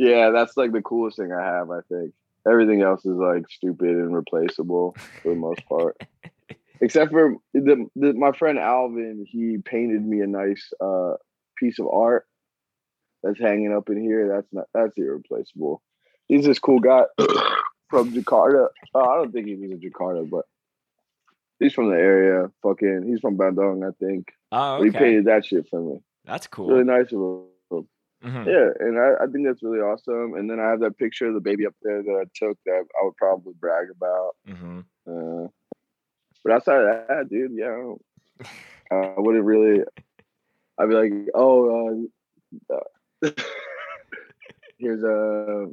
Yeah, that's like the coolest thing I have. I think everything else is like stupid and replaceable for the most part, except for the, the my friend Alvin. He painted me a nice uh piece of art that's hanging up in here. That's not that's irreplaceable. He's this cool guy from Jakarta. Uh, I don't think he was in Jakarta, but he's from the area. Fucking, he's from Bandung, I think. Oh, But He painted that shit for me. That's cool. Really nice of him. Mhm. Yeah, and I, I think that's really awesome. And then I have that picture of the baby up there that I took that I would probably brag about. Mhm. Uh, but outside of that, dude, yeah, I, don't- I wouldn't really. I'd be like, oh, uh, uh, here's a.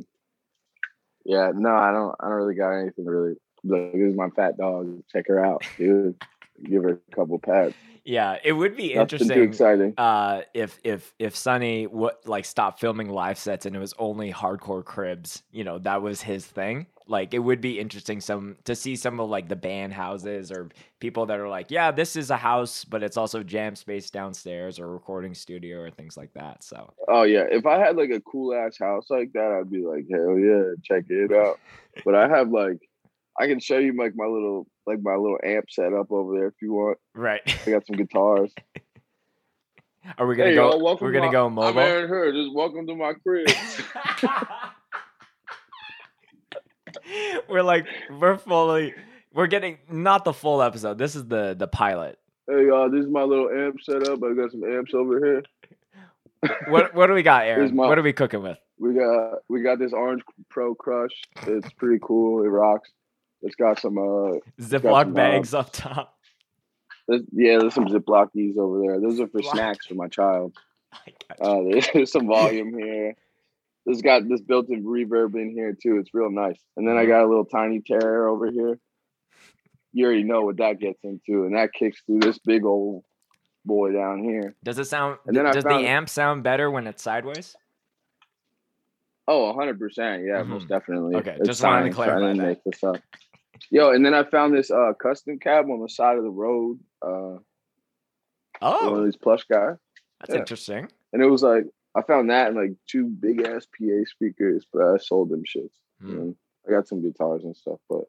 Yeah, no, I don't. I don't really got anything really. Like, this is my fat dog. Check her out, dude. Give her a couple pats. Yeah, it would be Nothing too interesting exciting. uh, if if if Sunny what like stopped filming live sets and it was only hardcore cribs. You know, that was his thing. Like it would be interesting some to see some of like the band houses or people that are like, yeah, this is a house, but it's also jam space downstairs or recording studio or things like that. So Oh yeah, if I had like a cool ass house like that, I'd be like, hell yeah, check it out. But I have like, I can show you like my little like my little amp setup over there if you want. right, I got some guitars. are we gonna Hey, go? y'all, welcome we're gonna my- go I'm mobile. Aaron Heard. Just welcome to my crib. we're like we're fully we're getting not the full episode. This is the the pilot. hey y'all, this is my little amp setup. I got some amps over here. What what do we got, Aaron? my- What are we cooking with? We got we got this Orange Pro Crush. It's pretty cool. It rocks. It's got some uh Ziploc some, uh, bags up top. there's, yeah, there's some Ziplocies over there. Those are for Ziploc. snacks for my child. I got you. Uh, there's some volume here. This got this built-in reverb in here too. It's real nice. And then I got a little tiny terror over here. You already know what that gets into, and that kicks through this big old boy down here. Does it sound? And then does the amp sound better when it's sideways? Oh, 100%. Yeah, Mhm. most definitely. Okay, It's just wanted to clarify that. make this up. Yo, and then I found this uh, custom cab on the side of the road. Uh, one of Oh, these plush guys. that's yeah. interesting. And it was like, I found that and like two big ass PA speakers, but I sold them shits. And I got some guitars and stuff, but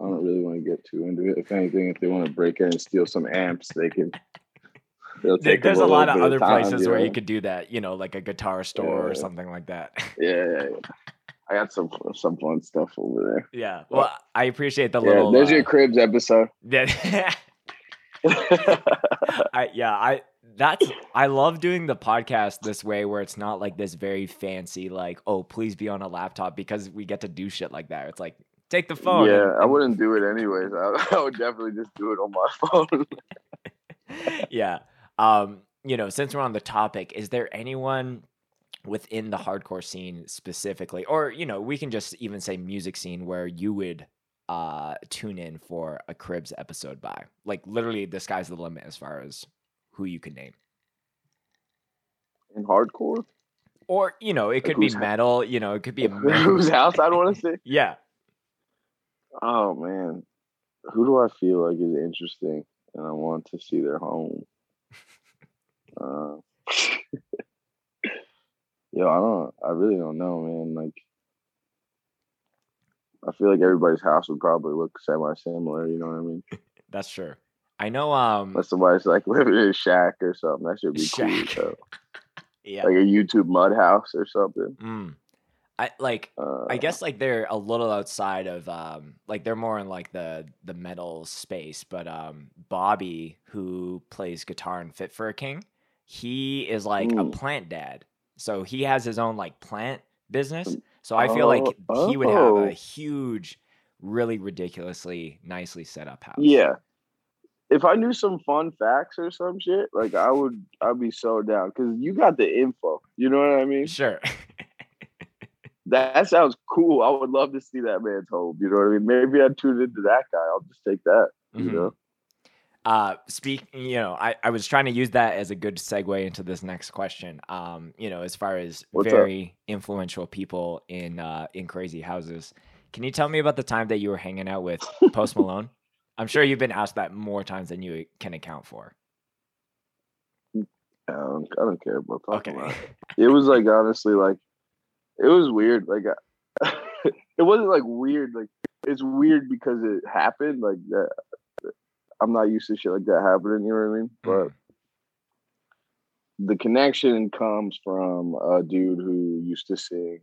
I don't really want to get too into it. If anything, if they want to break in and steal some amps, they can. There's a little lot of other time, places where you could do that. You know, like a guitar store or something like that. Yeah, yeah, yeah. I got some some fun stuff over there. yeah. Well, I appreciate the yeah, little. there's uh, your cribs episode. Yeah. I yeah, I that's I love doing the podcast this way where it's not like this very fancy like oh please be on a laptop because we get to do shit like that. It's like take the phone. yeah, and- I wouldn't do it anyways. I, I would definitely just do it on my phone. yeah. Um, you know, since we're on the topic, is there anyone within the hardcore scene specifically, or you know, we can just even say music scene where you would uh tune in for a Cribs episode by? Like literally the sky's the limit as far as who you can name. In hardcore, Or, you know, it could be metal, you know, it could be a whose house I don't want to say. Yeah. Oh man, who do I feel like is interesting and I want to see their home? Uh, yo, I don't. I really don't know, man. Like, I feel like everybody's house would probably look semi-similar. You know what I mean? That's true. I know um Unless somebody's like living in a shack or something, that should be Shack. cool. So. yeah. Like a YouTube mud house or something. Mm. I like Uh, I guess like they're a little outside of um like they're more in like the the metal space, but um Bobby who plays guitar in Fit for a King, he is like a Mm. plant dad. So he has his own like plant business. So I feel like Oh, he would have oh. a huge really ridiculously nicely set up house. Yeah. If I knew some fun facts or some shit, like I would, I'd be so down because you got the info. You know what I mean? Sure. That, that sounds cool. I would love to see that man's home. You know what I mean? Maybe I'd tune into that guy. I'll just take that. You Mhm. know? Uh, speak, you know, I, I was trying to use that as a good segue into this next question. Um, you know, as far as What's up? very influential people in uh, in crazy houses, can you tell me about the time that you were hanging out with Post Malone? I'm sure you've been asked that more times than you can account for. I don't, I don't care about talking Okay. about it. It was like honestly, like it was weird. Like I- it wasn't like weird. Like it's weird because it happened. Like that. I'm not used to shit like that happening. You know what I mean? But Mhm. the connection comes from a dude who used to sing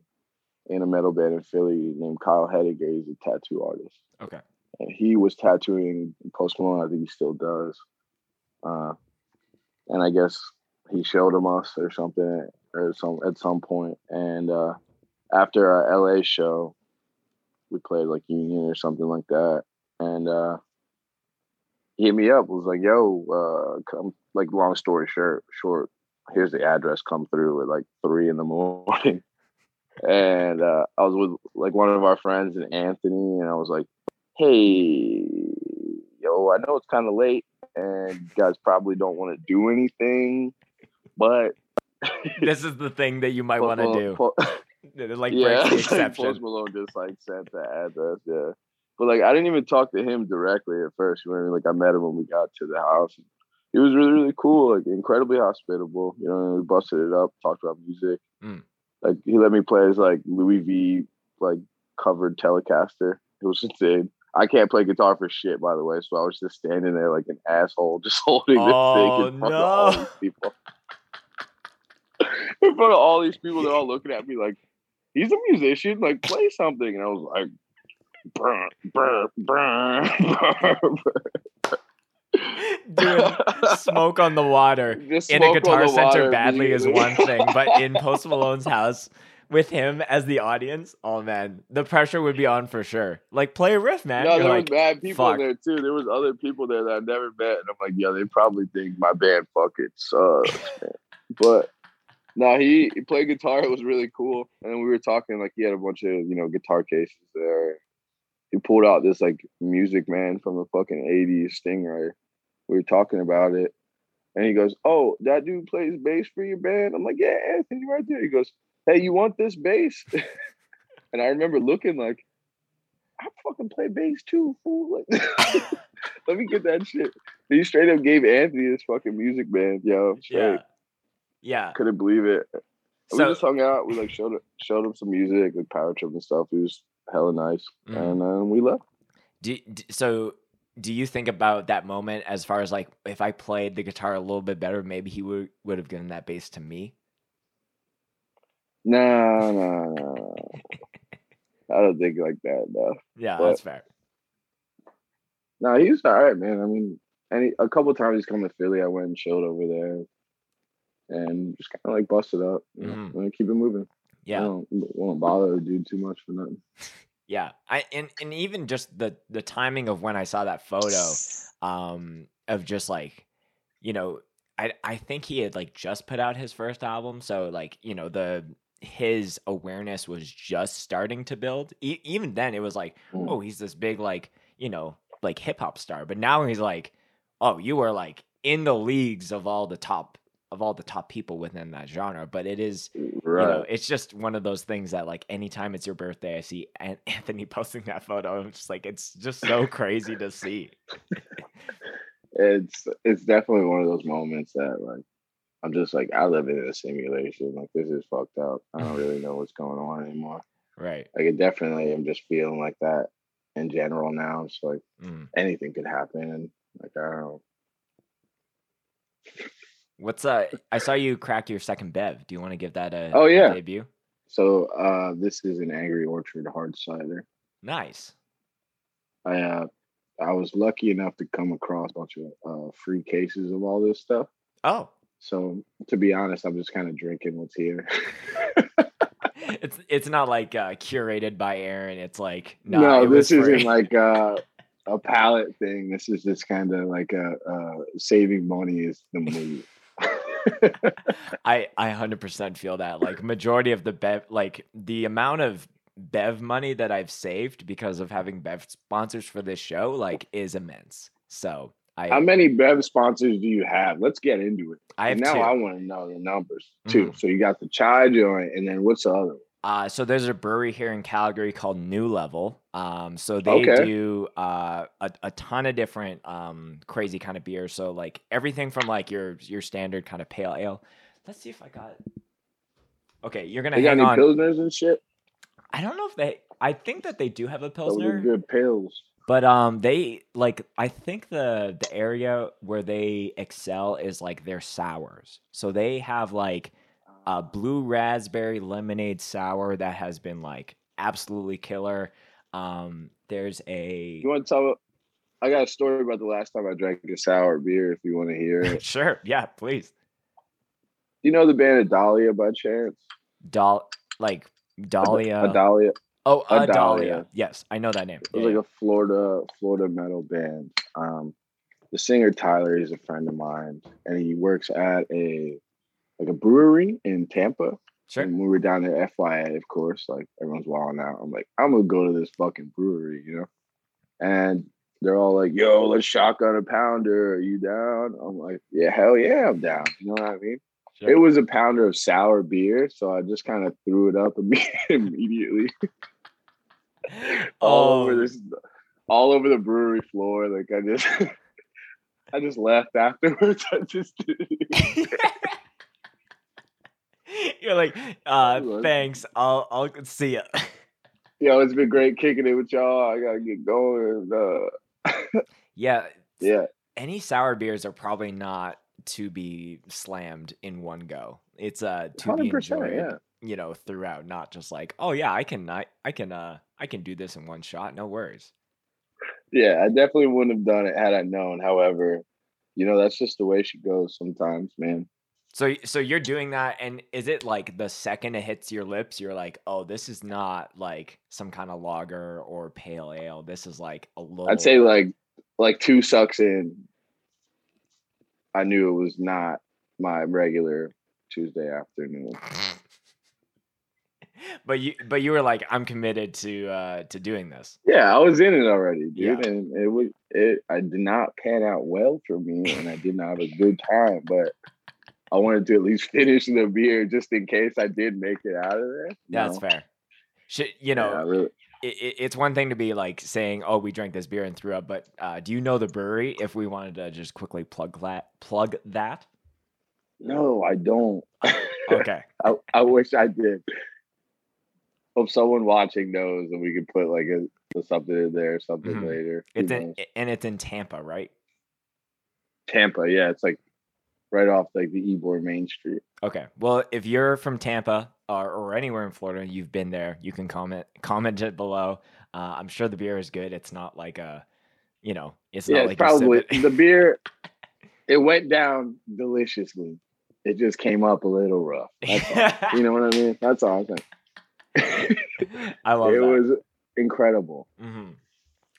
in a metal band in Philly named Kyle Hediger. He's a tattoo artist. Okay. And he was tattooing Post Malone. I think he still does. Uh, and I guess he showed him us or something or some at some point. And uh, after our LA show, we played like Union or something like that. And uh, he hit me up. Was like, "Yo, uh, come." Like, long story short, short. Here's the address. Come through at like three in the morning. and uh, I was with like one of our friends and Anthony, and I was like, "Hey, "Yo, I know it's kind of late, and you guys probably don't want to do anything, but this is the thing that you might want to do. Po- like yeah, breaks the exception. Post Malone just like sent the address, yeah. But like I didn't even talk to him directly at first. You know, what I mean? like I met him when we got to the house. He was really, really cool, like incredibly hospitable. You know, we busted it up, talked about music. Mm. Like he let me play his like Louis V like covered Telecaster. It was insane. I can't play guitar for shit, by the way. So I was just standing there like an asshole, just holding this Oh, thing in front of all no. these people. in front of all these people, they're all looking at me like, "He's a musician. Like, play something." And I was like, "Brr, brr, brr, brr, brr." Doing smoke on the water in a guitar center badly is one thing, but in Post Malone's house with him as the audience, oh man, the pressure would be on for sure. Like play a riff, man. No, You're there like, was bad people fuck. there too. There was other people there that I never met, and I'm like, yeah, they probably think my band fucking sucks. But no, he, he played guitar. It was really cool. And then we were talking like he had a bunch of you know guitar cases there. He pulled out this like Music Man from the fucking '80s Stingray. We were talking about it, and he goes, "Oh, that dude plays bass for your band." I'm like, "Yeah, Anthony, right there." He goes, "Hey, you want this bass?" and I remember looking like. I fucking play bass too, fool. Like, let me get that shit. He straight up gave Anthony this fucking Music Man, yo. Straight. yeah, yeah. Couldn't believe it. we just hung out. We like showed showed him some music, like power trip and stuff. He was hella nice, Mhm. and um, we left. Do, so do you think about that moment as far as like if I played the guitar a little bit better, maybe he would would have given that bass to me? No, no, no. I don't think like that. No, Yeah, But- that's fair. no, he's all right, man. I mean, any a couple times he's come to Philly. I went and chilled over there, and just kind of like busted up. You know, Mhm. and keep it moving. I Yeah, don't, won't bother the dude too much for nothing. yeah. I and and even just the the timing of when I saw that photo, um, of just like, you know, I I think he had like just put out his first album, so like you know the his awareness was just starting to build. E- even then, it was like, Mm. oh, he's this big like you know like hip hop star, but now he's like, oh, you are like in the leagues of all the top of all the top people within that genre. But it is Right. you know, it's just one of those things that like anytime it's your birthday, I see Anthony posting that photo. I'm just like, it's just so crazy to see. it's it's definitely one of those moments that like I'm just like I live in a simulation. Like this is fucked up. I don't really know what's going on anymore. Right. Like it definitely I'm just feeling like that in general now. It's like Mm. anything could happen. Like I don't. What's uh? I saw you crack your second bev. Do you want to give that a Oh, a yeah. debut? So uh this is an Angry Orchard hard cider. Nice. I uh I was lucky enough to come across a bunch of uh, free cases of all this stuff. Oh, So to be honest, I'm just kind of drinking what's here. it's it's not like uh, curated by Aaron. It's like nah, no, it this isn't like uh, a palette thing. This is just kind of like a uh, saving money is the move. I I hundred percent feel that. Like majority of the bev, like the amount of bev money that I've saved because of having bev sponsors for this show, like, is immense. So I How many Bev sponsors do you have? Let's get into it. I have now two. I want to know the numbers too. Mhm. So you got the chai joint, and then what's the other? one? Uh, so there's a brewery here in Calgary called New Level. Um, so they Okay. do uh, a, a ton of different um, crazy kind of beers. So like everything from like your your standard kind of pale ale. Let's see if I got. Okay, you're gonna They got any on. pilsners and shit. I don't know if they. I think that they do have a pilsner, good pills. but um, they like. I think the the area where they excel is like their sours. So they have like a blue raspberry lemonade sour that has been like absolutely killer. Um, there's a You want to tell? I got a story about the last time I drank a sour beer. If you want to hear it, sure, yeah, please. you know the band Adalia by chance? Dol like Dahlia. Adalia. oh, Adalia. Adalia. Yes, I know that name. It was Yeah, like a Florida Florida metal band. Um, the singer Tyler is a friend of mine, and he works at a like a brewery in Tampa. sure. And when we were down there, FYI, of course, like everyone's wilding out. I'm like, I'm gonna go to this fucking brewery, you know. And they're all like, "Yo, let's shotgun a pounder. Are you down?" I'm like, "Yeah, hell yeah, I'm down." You know what I mean? Sure. It was a pounder of sour beer, so I just kind of threw it up immediately all over Oh, this, all over the brewery floor. Like I just, I just left afterwards. I just, You're like, uh, thanks. I'll I'll see ya. yo, it's been great kicking it with y'all. I gotta get going. Uh, yeah, yeah, any sour beers are probably not to be slammed in one go. It's uh to be enjoyed, Yeah, you know, throughout, not just like, oh yeah, I can I, I can uh I can do this in one shot, no worries. yeah. I definitely wouldn't have done it had I known. However, you know, that's just the way she goes sometimes, man. So so you're doing that and is it like the second it hits your lips, you're like, oh, this is not like some kind of lager or pale ale. This is like a little I'd say like like two sucks in, I knew it was not my regular Tuesday afternoon. but you but you were like, I'm committed to uh to doing this. Yeah, I was in it already, dude, Yeah. and it was it. I did not pan out well for me, and I did not have a good time. But I wanted to at least finish the beer just in case I did make it out of there. That's fair. Should, you know, I really. it, it- it's one thing to be like saying, "Oh, we drank this beer and threw up," but uh, do you know the brewery? If we wanted to just quickly plug that, plug that. No, I don't. Okay, I, I wish I did. Hope someone watching knows, and we could put like a, something in there, or something Mhm. later. It's in knows? and it's in Tampa, right? Tampa. Yeah, it's like right off like the Ybor Main Street. Okay. Well, if you're from Tampa or, or anywhere in Florida, you've been there, you can comment comment it below. Uh, I'm sure the beer is good. It's not like a, you know, it's yeah, not it's like probably it- the beer. It went down deliciously. It just came up a little rough. You know what I mean? That's all I'm saying. I love it that. was incredible. hmm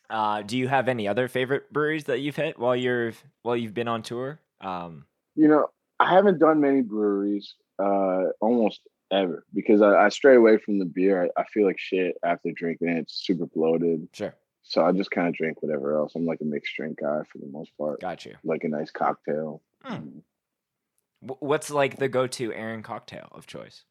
Uh, do you have any other favorite breweries that you've hit while you're while you've been on tour? Um, You know, I haven't done many breweries, uh, almost ever, because I, I stray away from the beer. I, I feel like shit after drinking it. It's super bloated. sure, So I just kind of drink whatever else. I'm like a mixed drink guy for the most part. got you. Like a nice cocktail. Hmm. What's like the go-to Aaron cocktail of choice?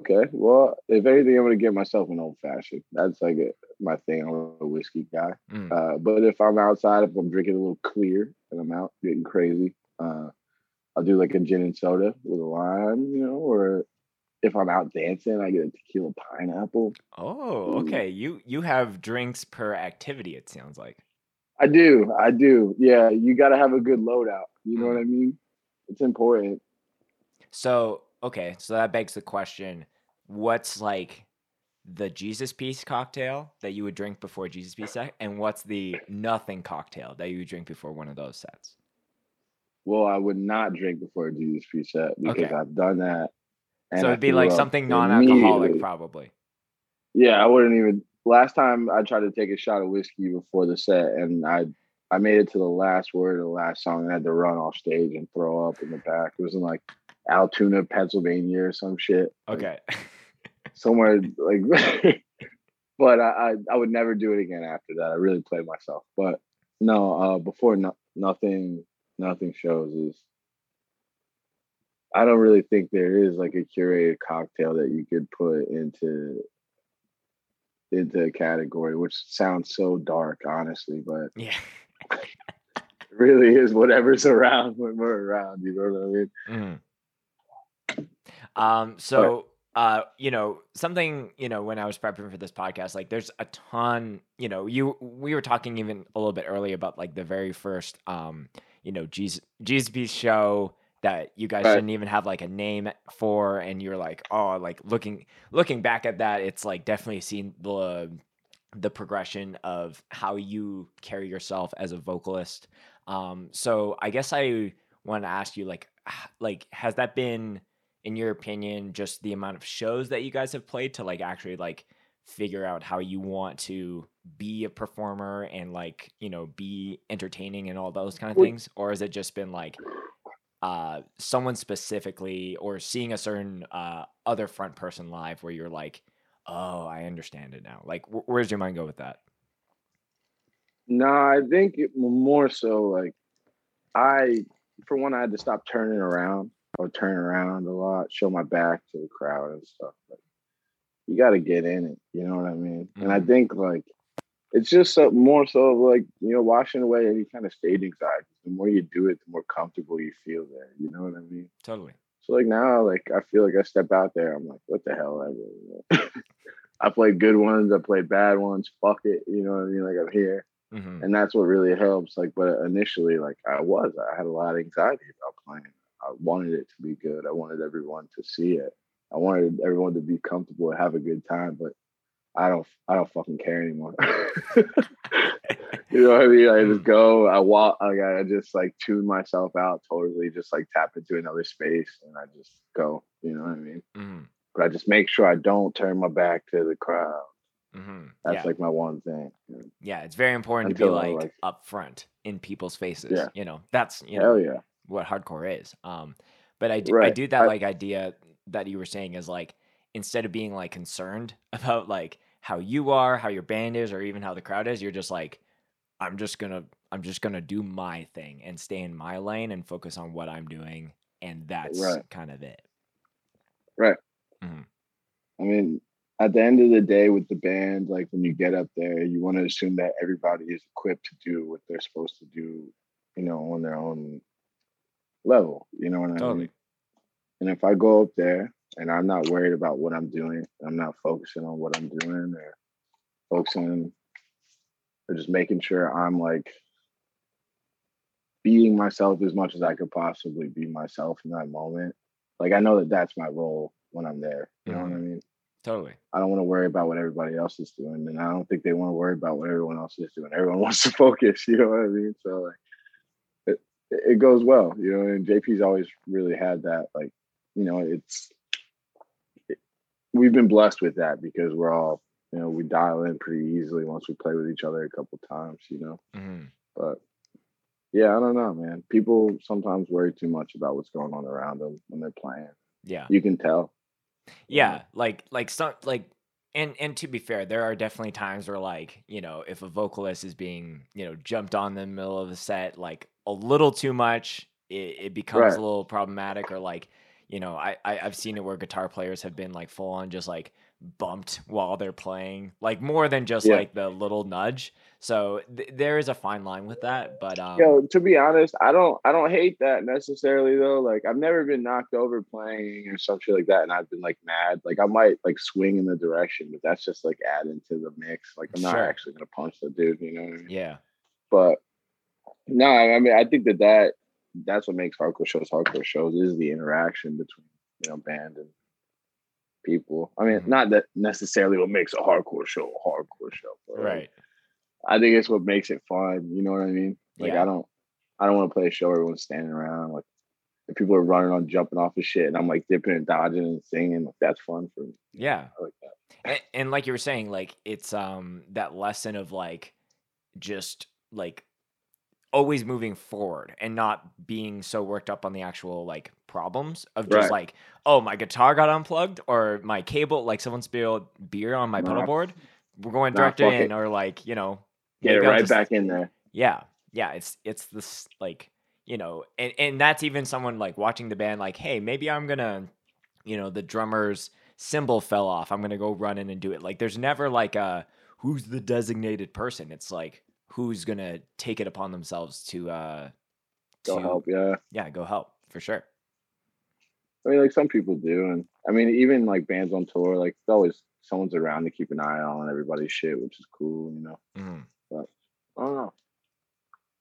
Okay. Well, if anything, I'm gonna get myself an old fashioned. That's like a, my thing. I'm a whiskey guy. Mm. Uh, but if I'm outside, if I'm drinking a little clear and I'm out getting crazy, uh, I'll do like a gin and soda with a lime, you know, or if I'm out dancing, I get a tequila pineapple. Oh, Ooh. okay. You you have drinks per activity. It sounds like. I do, I do. Yeah, you got to have a good loadout. You know Mm. what I mean? It's important. So okay, so that begs the question: What's like the Jesus piece cocktail that you would drink before Jesus piece set, and what's the nothing cocktail that you would drink before one of those sets? Well, I would not drink before a Jesus Piece set because Okay. I've done that. and so it'd be like something non-alcoholic, probably. Yeah, I wouldn't even. Last time I tried to take a shot of whiskey before the set, and I I made it to the last word of the last song and had to run off stage and throw up in the back. It was in like Altoona, Pennsylvania, or some shit. like, Okay. somewhere like. but I, I I would never do it again after that. I really played myself. But no, uh, before no, nothing nothing shows is. I don't really think there is like a curated cocktail that you could put into into a category, which sounds so dark, honestly, but yeah. it really is whatever's around when we're around. You know what I mean? Mhm. Um, so uh, you know, something, you know, when I was prepping for this podcast, like there's a ton, you know, you we were talking even a little bit earlier about like the very first um, you know, Piece show that you guys Right. didn't even have like a name for and you're like, oh, like looking looking back at that, it's like definitely seen the the progression of how you carry yourself as a vocalist. Um, so I guess I want to ask you, like, like has that been, in your opinion, just the amount of shows that you guys have played to like actually like figure out how you want to be a performer and like you know be entertaining and all those kind of things, or has it just been like uh someone specifically or seeing a certain uh other front person live where you're like oh i understand it now like wh- where's your mind go with that No, I think it, more so like I, for one, I had to stop turning around. I would turn around a lot, show my back to the crowd and stuff. But you got to get in it. You know what I mean? Mm-hmm. And I mm-hmm. think like it's just so, more so like you know washing away any kind of stage anxiety. The more you do it, the more comfortable you feel there. You know what I mean? Totally. So like now, like I feel like I step out there, I'm like, what the hell? I, I played good ones, I played bad ones. Fuck it, you know what I mean? Like I'm here. Mm-hmm. And that's what really helps. Like, but initially, like I was, I had a lot of anxiety about playing. I wanted it to be good. I wanted everyone to see it. I wanted everyone to be comfortable and have a good time. But I don't, I don't fucking care anymore. you know what I mean? I just go. I walk. Like I just like tune myself out totally. Just like tap into another space, and I just go. You know what I mean? Mm-hmm. But I just make sure I don't turn my back to the crowd. Mm-hmm. That's yeah. like my one thing. Yeah, it's very important Until to be like, like up front in people's faces. Yeah. You know, that's you know yeah. what hardcore is. Um, but I do right. I do that I, like idea that you were saying is like instead of being like concerned about like how you are, how your band is, or even how the crowd is, you're just like, I'm just gonna I'm just gonna do my thing and stay in my lane and focus on what I'm doing, and that's right. kind of it. Right. Mm-hmm. I mean, at the end of the day with the band, like when you get up there, you want to assume that everybody is equipped to do what they're supposed to do, you know, on their own level. You know what totally. I mean? And if I go up there and I'm not worried about what I'm doing, I'm not focusing on what I'm doing or focusing or just making sure I'm like being myself as much as I could possibly be myself in that moment. Like I know that that's my role when I'm there. You know mm-hmm. what I mm-hmm. mean? Totally. I don't want to worry about what everybody else is doing, and I don't think they want to worry about what everyone else is doing. Everyone wants to focus. You know what I mean? So like, it it goes well. You know, and JP's always really had that. Like, you know, it's it, we've been blessed with that because we're all you know we dial in pretty easily once we play with each other a couple times. You know, mm-hmm. but yeah, I don't know, man. People sometimes worry too much about what's going on around them when they're playing. Yeah, you can tell. Yeah, like like some like and and to be fair, there are definitely times where like, you know, if a vocalist is being, you know, jumped on in the middle of the set like a little too much, it, it becomes right. a little problematic or like, you know, I, I I've seen it where guitar players have been like full on just like bumped while they're playing, like more than just yeah. like the little nudge. So th- there is a fine line with that, but um, yo, to be honest, I don't I don't hate that necessarily though. Like I've never been knocked over playing or some shit like that, and I've been like mad. Like I might like swing in the direction, but that's just like adding to the mix. Like I'm not sure. actually gonna punch the dude, you know what I mean? Yeah. But no, I mean I think that that that's what makes hardcore shows hardcore shows is the interaction between you know band and people. I mean, mm-hmm. not that necessarily what makes a hardcore show a hardcore show, but right. I think it's what makes it fun. You know what I mean? Like yeah. I don't, I don't want to play a show where everyone's standing around like. If people are running on jumping off of shit and I'm like dipping and dodging and singing, like that's fun for me. Yeah. Like and, and like you were saying, like it's um that lesson of like just like always moving forward and not being so worked up on the actual like problems of just right. like oh my guitar got unplugged or my cable like someone spilled beer on my pedal board. We're going direct in it. or like you know get it right just, back in there. Yeah. Yeah it's it's this like you know and and that's even someone like watching the band like hey maybe i'm gonna you know the drummer's cymbal fell off. I'm gonna go run in and do it. Like there's never like a who's the designated person? It's like who's gonna take it upon themselves to uh go to, help yeah. Yeah go help for sure. I mean like some people do and i mean even like bands on tour like it's always someone's around to keep an eye on everybody's shit which is cool you know? Mm-hmm. but i don't know.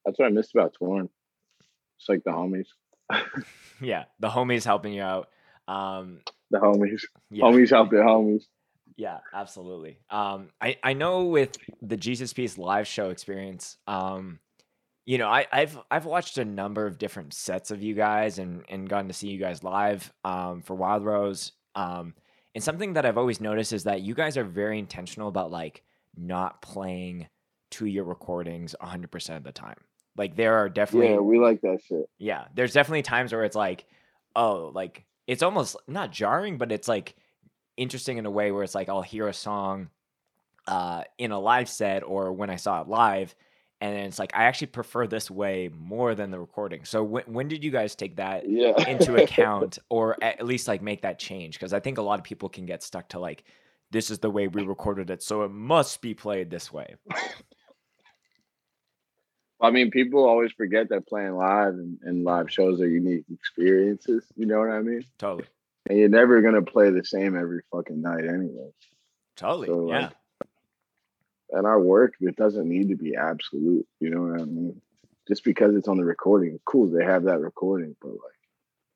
That's what i missed about touring. It's like the homies. Yeah the homies helping you out. Um the homies. yeah. homies help their homies yeah, absolutely. Um, I I know with the Jesus Piece live show experience, um, you know, I, I've I've watched a number of different sets of you guys and and gotten to see you guys live um, for Wild Rose. Um, and something that I've always noticed is that you guys are very intentional about like not playing to your recordings 100% of the time. Like there are definitely Yeah, we like that shit. Yeah, there's definitely times where it's like oh, like it's almost not jarring, but it's like interesting in a way where it's like I'll hear a song uh, in a live set or when I saw it live, and it's like I actually prefer this way more than the recording. So when when did you guys take that Yeah. into account or at least like make that change because i think a lot of people can get stuck to like this is the way we recorded it so it must be played this way I mean, people always forget that playing live and, and live shows are unique experiences. You know what I mean? totally And you're never gonna play the same every fucking night anyway. totally So, yeah like, And our work, it doesn't need to be absolute. You know what I mean? Just because it's on the recording, cool. They have that recording, but like,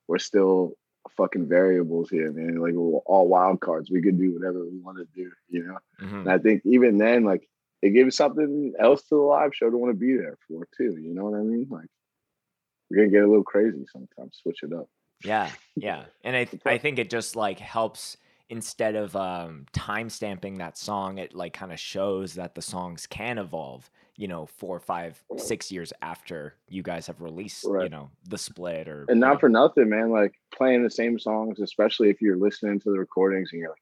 we're still fucking variables here, man. Like we're all wild cards. We could do whatever we want to do. You know. Mhm. And I think even then, like it gives something else to the live show to want to be there for too. You know what I mean? Like we're gonna get a little crazy sometimes, switch it up. Yeah yeah and i th- i think it just like helps instead of um time stamping that song it like kind of shows that the songs can evolve you know four five six years after you guys have released you know the split or And you know, not for nothing, man. Like playing the same songs, especially if you're listening to the recordings and you're like,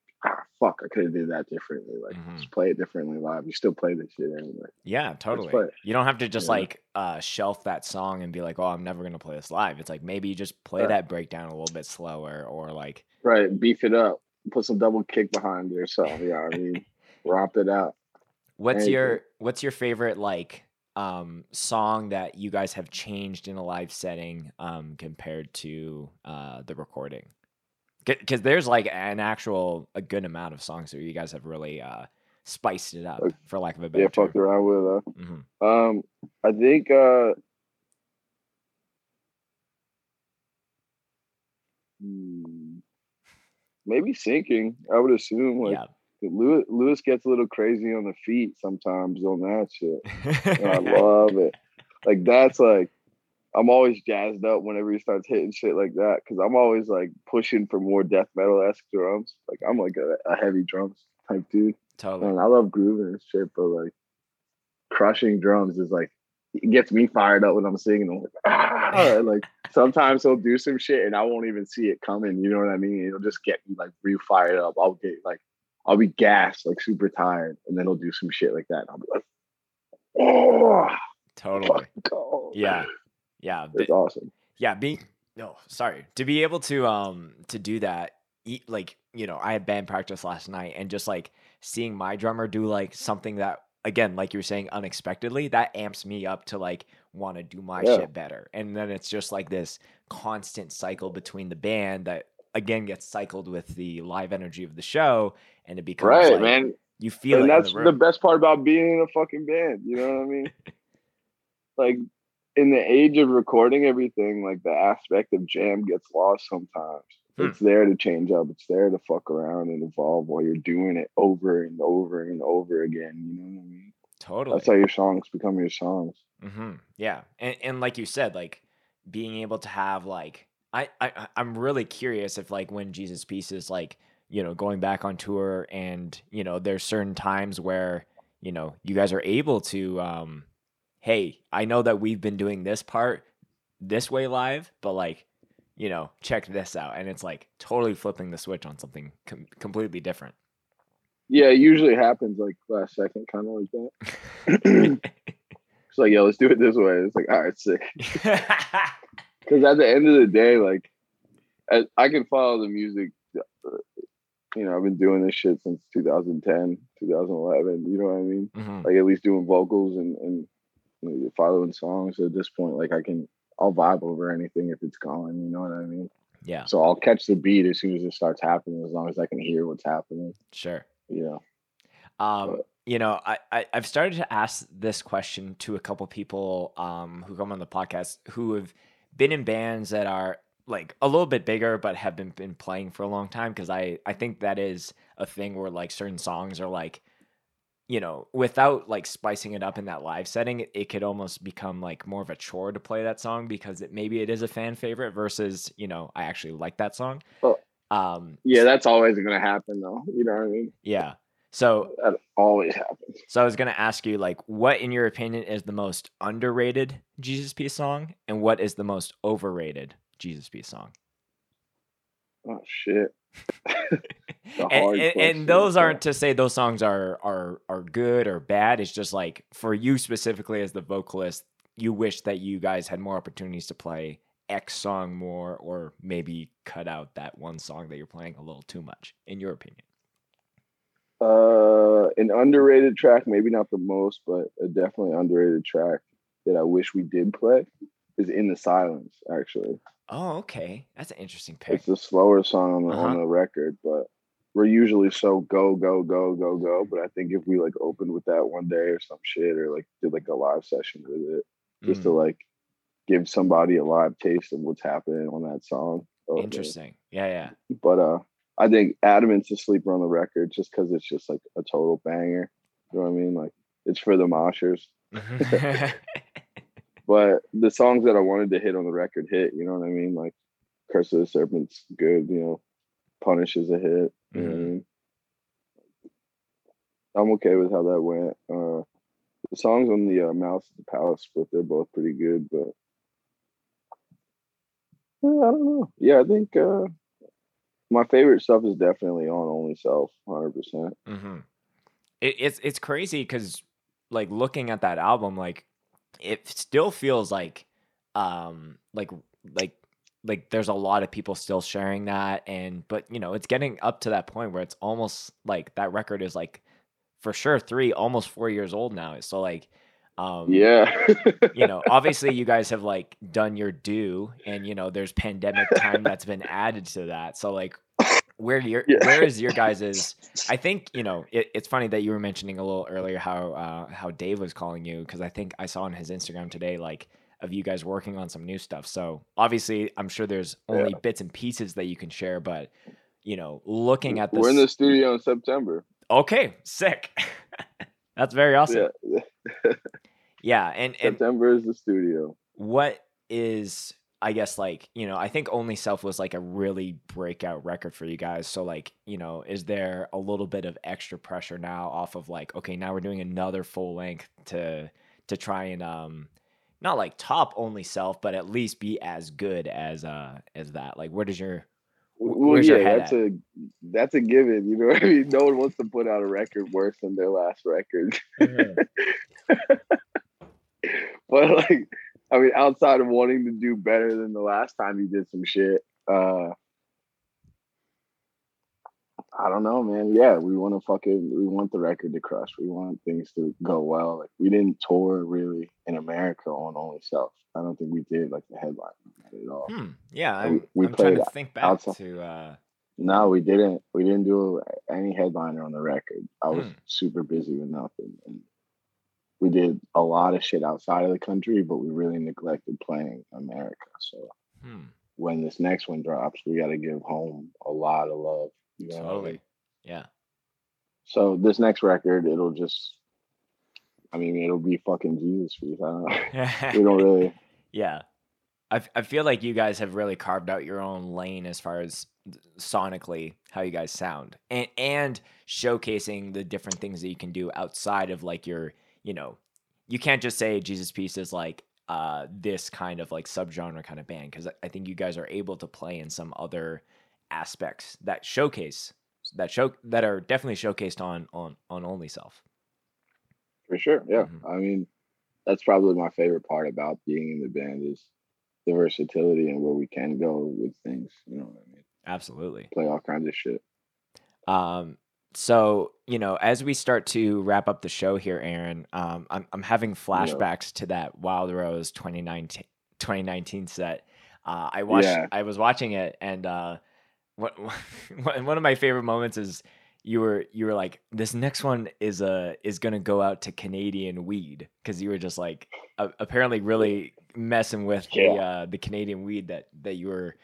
fuck, I could have did that differently. Like Mhm. just play it differently live. You still play this shit anyway. Yeah, totally. You don't have to just Yeah. like uh shelf that song and be like, "Oh, I'm never going to play this live." It's like maybe you just play Right. that breakdown a little bit slower or like Right. Beef it up. Put some double kick behind it or something. Yeah, I mean, romp it out. what's Anything. your what's your favorite like um song that you guys have changed in a live setting um compared to uh the recording? Cuz there's like an actual a good amount of songs that you guys have really uh spiced it up for lack of a better Yeah, term. fucked around with uh Mhm. Um, I think uh hmm, maybe sinking. I would assume like Yeah. Lewis, Lewis gets a little crazy on the feet sometimes on that shit. I love it. Like that's like I'm always jazzed up whenever he starts hitting shit like that because I'm always like pushing for more death metal esque drums. Like I'm like a, a heavy drums type dude. Totally. Man, I love grooving and shit, but like crushing drums is like it gets me fired up when I'm singing. I'm like, ah! Like sometimes he'll do some shit and I won't even see it coming. You know what I mean? It'll just get me like real fired up. I'll get like I'll be gassed, like super tired, and then he'll do some shit like that. And I'll be like, oh, Totally. Yeah. Yeah. it's awesome. yeah being no sorry to be able to um to do that e- like you know i had band practice last night and just like seeing my drummer do like something that again like you were saying unexpectedly that amps me up to like want to do my Yeah. shit better and then it's just like this constant cycle between the band that again gets cycled with the live energy of the show and it becomes Right, like, man. you feel and it that's in the the best part about being in a fucking band. You know what I mean? like in the age of recording everything, like the aspect of jam gets lost sometimes. Hmm. It's there to change up. It's there to fuck around and evolve while you're doing it over and over and over again. You know what I mean? totally That's how your songs become your songs. Mm-hmm. Yeah, and and like you said, like being able to have like I I I- I'm really curious if like when Jesus Piece is like you know going back on tour and you know there's certain times where you know you guys are able to um hey I know that we've been doing this part this way live but like you know check this out and it's like totally flipping the switch on something com- completely different Yeah, it usually happens like last second, kind of like that. it's like, yo, let's do it this way. It's like, all right, sick. Because at the end of the day, like, I, I can follow the music. uh, You know, I've been doing this shit since 2010, 2011. You know what I mean? Mhm. Like, at least doing vocals and and following songs. At this point, like, I can, I'll vibe over anything if it's going. You know what I mean? yeah So I'll catch the beat as soon as it starts happening, as long as I can hear what's happening. sure Yeah. Um, But- you know, I, I I've started to ask this question to a couple people um who come on the podcast who have been in bands that are like a little bit bigger but have been been playing for a long time because I I think that is a thing where like certain songs are like you know without like spicing it up in that live setting it, could almost become like more of a chore to play that song because it maybe it is a fan favorite versus you know I actually like that song. Well, um Yeah, that's always gonna happen, though. You know what I mean? yeah. So That always happens. So I was gonna ask you, like, what in your opinion is the most underrated Jesus Piece song, and what is the most overrated Jesus Piece song? Oh shit. And, and, and those yeah. aren't to say those songs are are are good or bad. It's just like for you specifically as the vocalist, you wish that you guys had more opportunities to play X song more, or maybe cut out that one song that you're playing a little too much, in your opinion. Uh, an underrated track, maybe not the most, but a definitely underrated track that I wish we did play is "In the Silence." Actually, Oh, okay, that's an interesting pick. it's the slower song on the on Uh-huh. the record, but we're usually so go go go go go. But I think if we like opened with that one day or some shit, or like did like a live session with it, just to Mm, like give somebody a live taste of what's happening on that song. Man. interesting. Yeah, yeah. But uh, I think Adamant's a sleeper on the record just because it's just like a total banger. You know what I mean? Like it's for the moshers. But the songs that I wanted to hit on the record hit. You know what I mean? Like Curse of the Serpent's good. You know, Punish is a hit. You know what I Mhm. mean? I'm okay with how that went. Uh, the songs on the uh, Mouth of the Palace split, they're both pretty good, but uh, I don't know. Yeah, I think uh, my favorite stuff is definitely on Only Self, 100%. hmm It, it's it's crazy because like looking at that album, like it still feels like um like like like there's a lot of people still sharing that and but you know it's getting up to that point where it's almost like that record is like for sure three almost four years old now so like um Yeah. you know obviously you guys have like done your due and you know there's pandemic time that's been added to that so like where your Yeah. where is your guys's i think you know it, it's funny that you were mentioning a little earlier how uh how dave was calling you because i think i saw on his instagram today like of you guys working on some new stuff so obviously i'm sure there's only bits and pieces that you can share but you know looking at this We're in the studio in September. okay sick that's very awesome Yeah. yeah and and September is the studio. what is I guess like, you know, I think Only Self was like a really breakout record for you guys. So like, you know, is there a little bit of extra pressure now off of like, okay, now we're doing another full length to to try and um not like top Only Self, but at least be as good as uh as that. Like where does your Well, where's your yeah, head that's a that's a given. You know what I mean? No one wants to put out a record worse than their last record. but like, I mean, outside of wanting to do better than the last time you did some shit, uh, I don't know, man. Yeah, we want to fucking we want the record to crush. We want things to go well. Like we didn't tour really in America on Only Self. I don't think we did like the headline at all. Hmm. Yeah, we- I'm, we I'm trying to played think back outside- to uh No, we didn't. We didn't do any headliner on the record. I was Hmm. super busy with nothing, and we did a lot of shit outside of the country, but we really neglected playing America. So hmm, when this next one drops, we got to give home a lot of love. You know what I mean? totally. Yeah. So this next record, it'll just, I mean, it'll be fucking Jesus Piece. I don't, we don't really. Yeah. I, I feel like you guys have really carved out your own lane as far as sonically how you guys sound and and showcasing the different things that you can do outside of like your you know you can't just say Jesus Piece is like uh this kind of like subgenre kind of band because I think you guys are able to play in some other aspects that showcase that show that are definitely showcased on on on Only Self. For sure, yeah. Mhm. I mean, that's probably my favorite part about being in the band is the versatility and where we can go with things. You know what I mean? Absolutely. Play all kinds of shit. Um, so you know, as we start to wrap up the show here, Aaron, um, I'm I'm having flashbacks to that Wild Rose 2019 2019 set. Uh, I watched. Yeah. I was watching it, and uh, what one of my favorite moments is you were you were like, this next one is uh is gonna go out to Canadian weed because you were just like a- apparently really messing with the Yeah. uh, the Canadian weed that that you were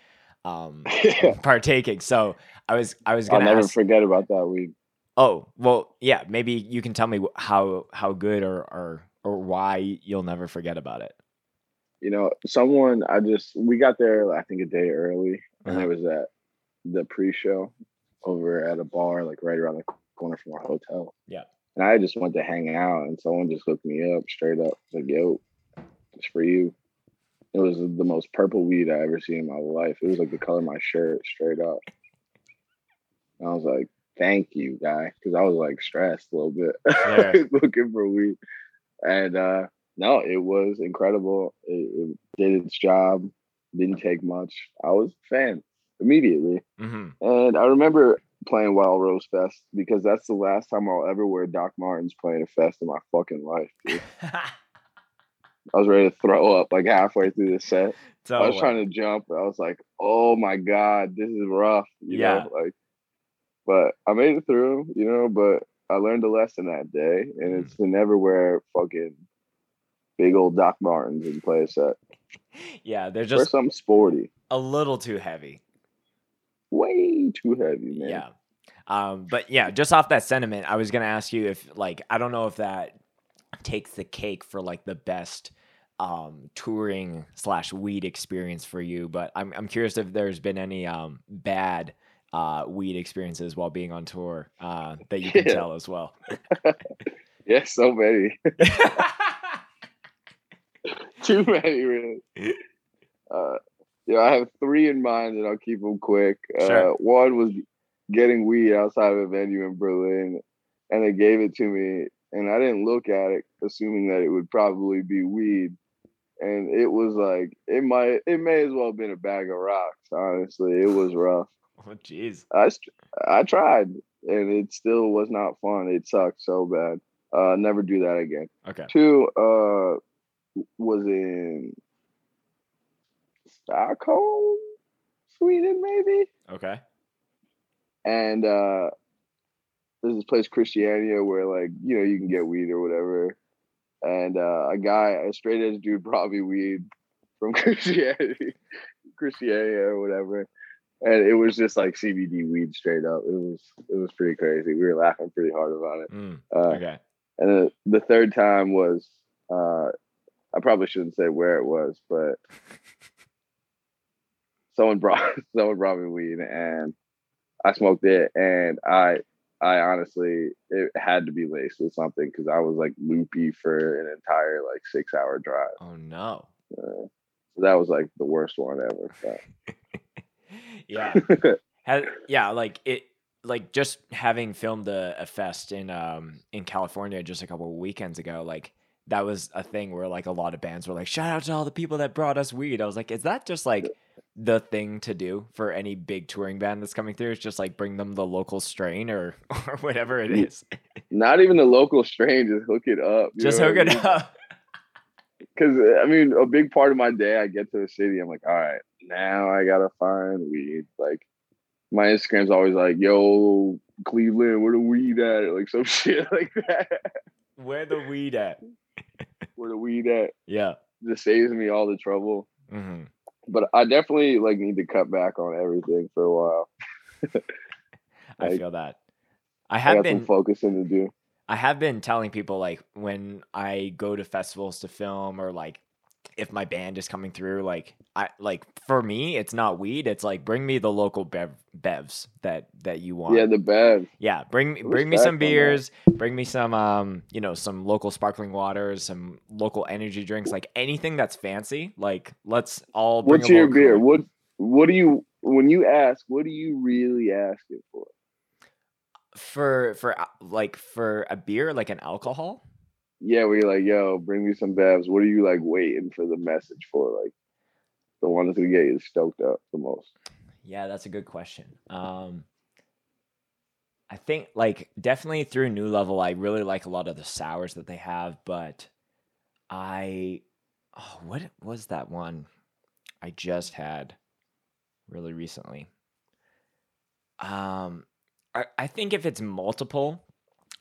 um Yeah. partaking. So I was I was I'll gonna never ask. forget about that week. Oh well, yeah. Maybe you can tell me how how good or or or why you'll never forget about it. You know, someone I just we got there I think a day early, and Uh-huh. it was at the pre-show over at a bar like right around the corner from our hotel. Yeah. And I just went to hang out, and someone just hooked me up straight up. Like, yo, it's for you. It was the most purple weed I ever seen in my life. It was like the color of my shirt, straight up. And I was like, thank you, guy, because I was like stressed a little bit Yeah. looking for weed. And uh no, it was incredible. It, it did its job. Didn't take much. I was a fan immediately. hmm And I remember playing Wild Rose Fest because that's the last time I'll ever wear Doc Martens playing a fest in my fucking life. I was ready to throw up like halfway through the set. so I was trying to jump. I was like, "Oh my god, this is rough." You Yeah. know, like, but I made it through. You know, but I learned a lesson that day, and Mhm. it's to never wear fucking big old Doc Martens and play a set. yeah, they're Wear just something sporty. a little too heavy. Way too heavy, man. Yeah. Um, but yeah, just off that sentiment, I was gonna ask you if like I don't know if that takes the cake for like the best um touring slash weed experience for you, but I'm I'm curious if there's been any um bad uh weed experiences while being on tour uh that you can Yeah. tell as well. Yeah, so many, too many, really. Uh, yeah, I have three in mind, and I'll keep them quick. Sure. Uh, one was getting weed outside of a venue in Berlin, and they gave it to me, and I didn't look at it, assuming that it would probably be weed, and it was like it might, it may as well have been a bag of rocks. Honestly, it was rough. oh jeez. I I tried, and it still was not fun. It sucked so bad. Uh, never do that again. Okay. Two uh was in Stockholm, Sweden, maybe. Okay. And uh there's this place Christiania where like, you know, you can get weed or whatever. And uh a guy, a straight edge dude brought me weed from Christianity, Christiania or whatever. And it was just like CBD weed straight up. It was it was pretty crazy. We were laughing pretty hard about it. Mm, Uh, okay. and the, the third time was uh I probably shouldn't say where it was, but someone brought someone brought me weed and I smoked it and I I honestly it had to be laced with something because I was like loopy for an entire like six hour drive. Oh no. Uh, so that was like the worst one ever. Yeah. Has, yeah, like it like just having filmed a, a fest in um in California just a couple of weekends ago, like that was a thing where like a lot of bands were like, shout out to all the people that brought us weed. I was like, is that just like the thing to do for any big touring band that's coming through? Is just like bring them the local strain or or whatever it is. Not even the local strain, just hook it up. just hook I it mean? up. Because uh, I mean, a big part of my day, I get to the city, I'm like, all right, now I gotta find weed. Like, my Instagram's always like, yo, Cleveland, where the weed at? Like some shit like that. Where the weed at? Where the weed at? Yeah. Just saves me all the trouble. hmm But I definitely like need to cut back on everything for a while. I feel that. I I have got been focusing to do. I have been telling people like when I go to festivals to film or like if my band is coming through, like I like for me, it's not weed. It's like bring me the local bev bevs that that you want. Yeah, the bad. Yeah, bring me bring me some beers, bring me some um, you know, some local sparkling waters, some local energy drinks, like anything that's fancy. Like let's all bring What's your beer? What What do you when you ask? What do you really asking for? for for uh, like for a beer, like an alcohol? Yeah, where you're like, yo, bring me some bevs. What are you like waiting for the message for? Like the one that's gonna get you stoked up the most. Yeah, that's a good question. Um, I think like definitely through New Level, I really like a lot of the sours that they have, but I oh, what was that one I just had really recently? Um, I, I think if it's multiple,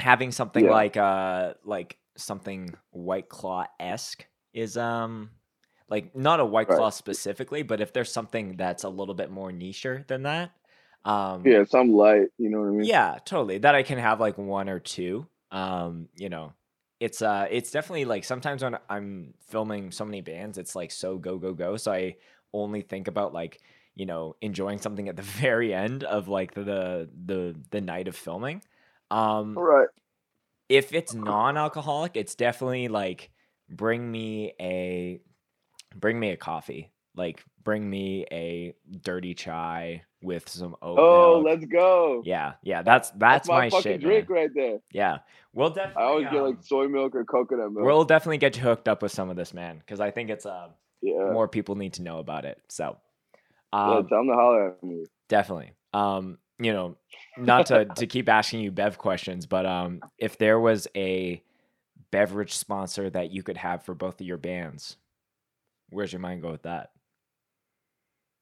having something Yeah. like uh like something White Claw esque is um like not a White Right. Claw specifically, but if there's something that's a little bit more nicher than that, um, Yeah, some light. You know what I mean? yeah, totally. That I can have like one or two. Um, you know, it's uh it's definitely like sometimes when I'm filming so many bands, it's like so go go go. So I only think about like, you know, enjoying something at the very end of like the the the night of filming. Um right. If it's non-alcoholic, it's definitely like bring me a bring me a coffee. Like bring me a dirty chai with some oat Oh, milk. let's go. Yeah, yeah, that's that's, That's my, my, fucking shit, drink man. right there. Yeah, we'll definitely. I always get um, like soy milk or coconut milk. we'll definitely get you hooked up with some of this, man, because I think it's uh yeah. more people need to know about it. So, yeah, um, tell them to holler at me. definitely. Um, you know, not to to keep asking you bev questions, but um, if there was a beverage sponsor that you could have for both of your bands, where's your mind go with that?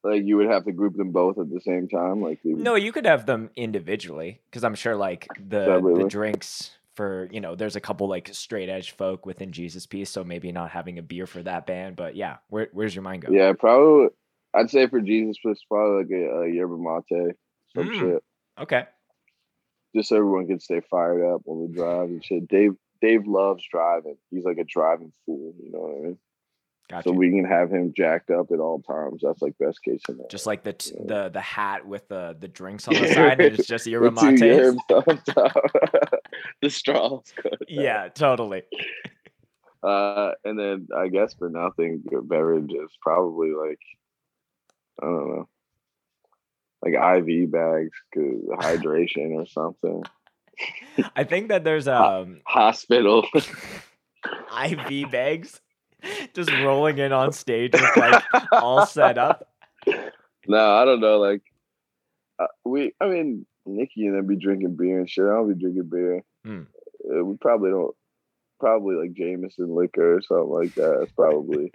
Like you would have to group them both at the same time. Like No, you could have them individually because I'm sure like the the drinks for you know there's a couple like straight edge folk within Jesus Piece, so maybe not having a beer for that band, but yeah, where, where's your mind go? Yeah, probably. I'd say for Jesus, it's probably like a, a yerba mate, some Mm. shit. Okay. Just so everyone can stay fired up when we drive and shit. Dave Dave loves driving. He's like a driving fool. You know what I mean? Gotcha. So we can have him jacked up at all times. That's like best case scenario. just like the t- Yeah. the the hat with the the drinks on the side, and it's just yerba With two mates. yerbs on top. the straws. Yeah, totally. Uh, and then I guess for nothing, beverage is probably like I don't know, like IV bags, 'cause hydration or something. I think that there's um Hospital. IV bags just rolling in on stage with like all set up. no, I don't know. Like uh, we, I mean, Nikki and them be drinking beer and shit. I don't be drinking beer. Hmm. Uh, we probably don't. Probably like Jameson liquor or something like that. It's probably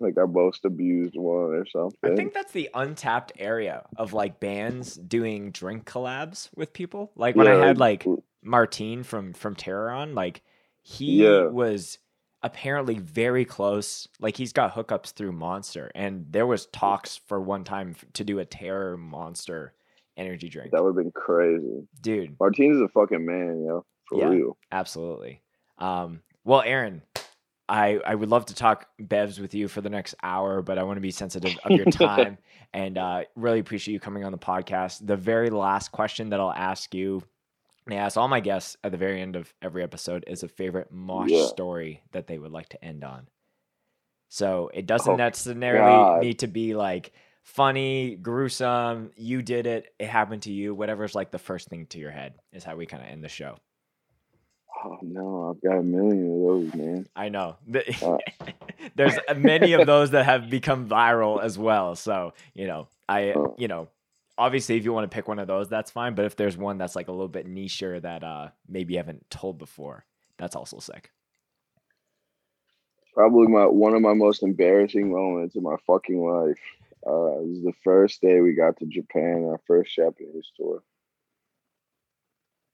like our most abused one or something. I think that's the untapped area of like bands doing drink collabs with people. Like when I had like Martine from from Terror on, like he Yeah. was apparently very close. Like he's got hookups through Monster, and there was talks for one time to do a Terror Monster energy drink. that would have been crazy. Dude, Martine's a fucking man, yo. For Yeah. real. absolutely. Um, well, Aaron, I I would love to talk bevs with you for the next hour, but I want to be sensitive of your time and uh, really appreciate you coming on the podcast. The very last question that I'll ask you, and I ask all my guests at the very end of every episode, is a favorite mosh Yeah. story that they would like to end on. So it doesn't Oh, necessarily God. need to be like funny, gruesome. You did it. It happened to you. Whatever's like the first thing to your head is how we kind of end the show. Oh no, I've got a million of those, man. I know. Uh. There's many of those that have become viral as well. So, you know, I, Oh. you know, obviously if you want to pick one of those, that's fine. But if there's one that's like a little bit nicher that uh maybe you haven't told before, that's also sick. Probably my one of my most embarrassing moments in my fucking life. Uh, it was the first day we got to Japan, our first Japanese tour.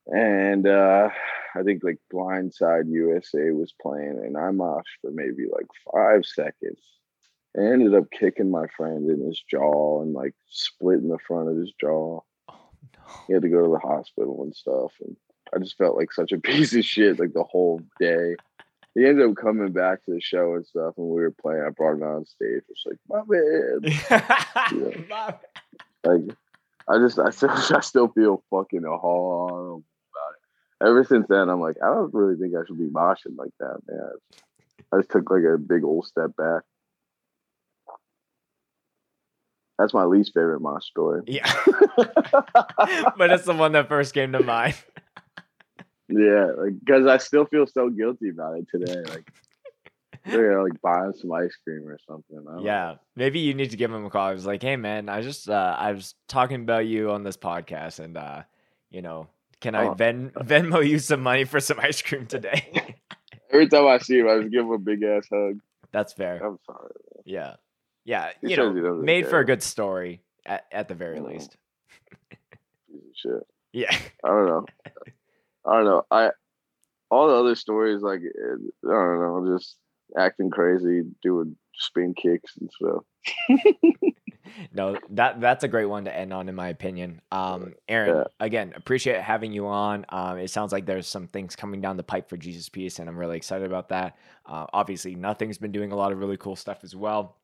And uh, I think like Blindside USA was playing, and I moshed for maybe like five seconds. I ended up kicking my friend in his jaw and like splitting the front of his jaw. Oh no. He had to go to the hospital and stuff. And I just felt like such a piece of shit like the whole day. He ended up coming back to the show and stuff, and we were playing. I brought him on stage. It's like, my man. Mom. Like, I just, I still, I still feel fucking horrible. Ever since then, I'm like, I don't really think I should be moshing like that, man. I just took like a big old step back. That's my least favorite mosh story. Yeah. but it's the one that first came to mind. Yeah, like because I still feel so guilty about it today. Like, they're like buying some ice cream or something. Yeah, maybe you need to give him a call. I was like, "Hey, man, I just uh, I was talking about you on this podcast, and uh, you know, can I Oh. Ven Venmo you some money for some ice cream today?" Every time I see him, I just give him a big ass hug. That's fair. I'm sorry. Yeah, yeah, He you know, made for a good story at, at the very Mm. least. Shit. Yeah, I don't know. I don't know. I all the other stories like eh, I don't know, just acting crazy, doing spin kicks and stuff. no, that that's a great one to end on, in my opinion. Um, Aaron, Yeah. again, appreciate having you on. Um, it sounds like there's some things coming down the pipe for Jesus Piece, and I'm really excited about that. Uh, obviously, Nothing's been doing a lot of really cool stuff as well.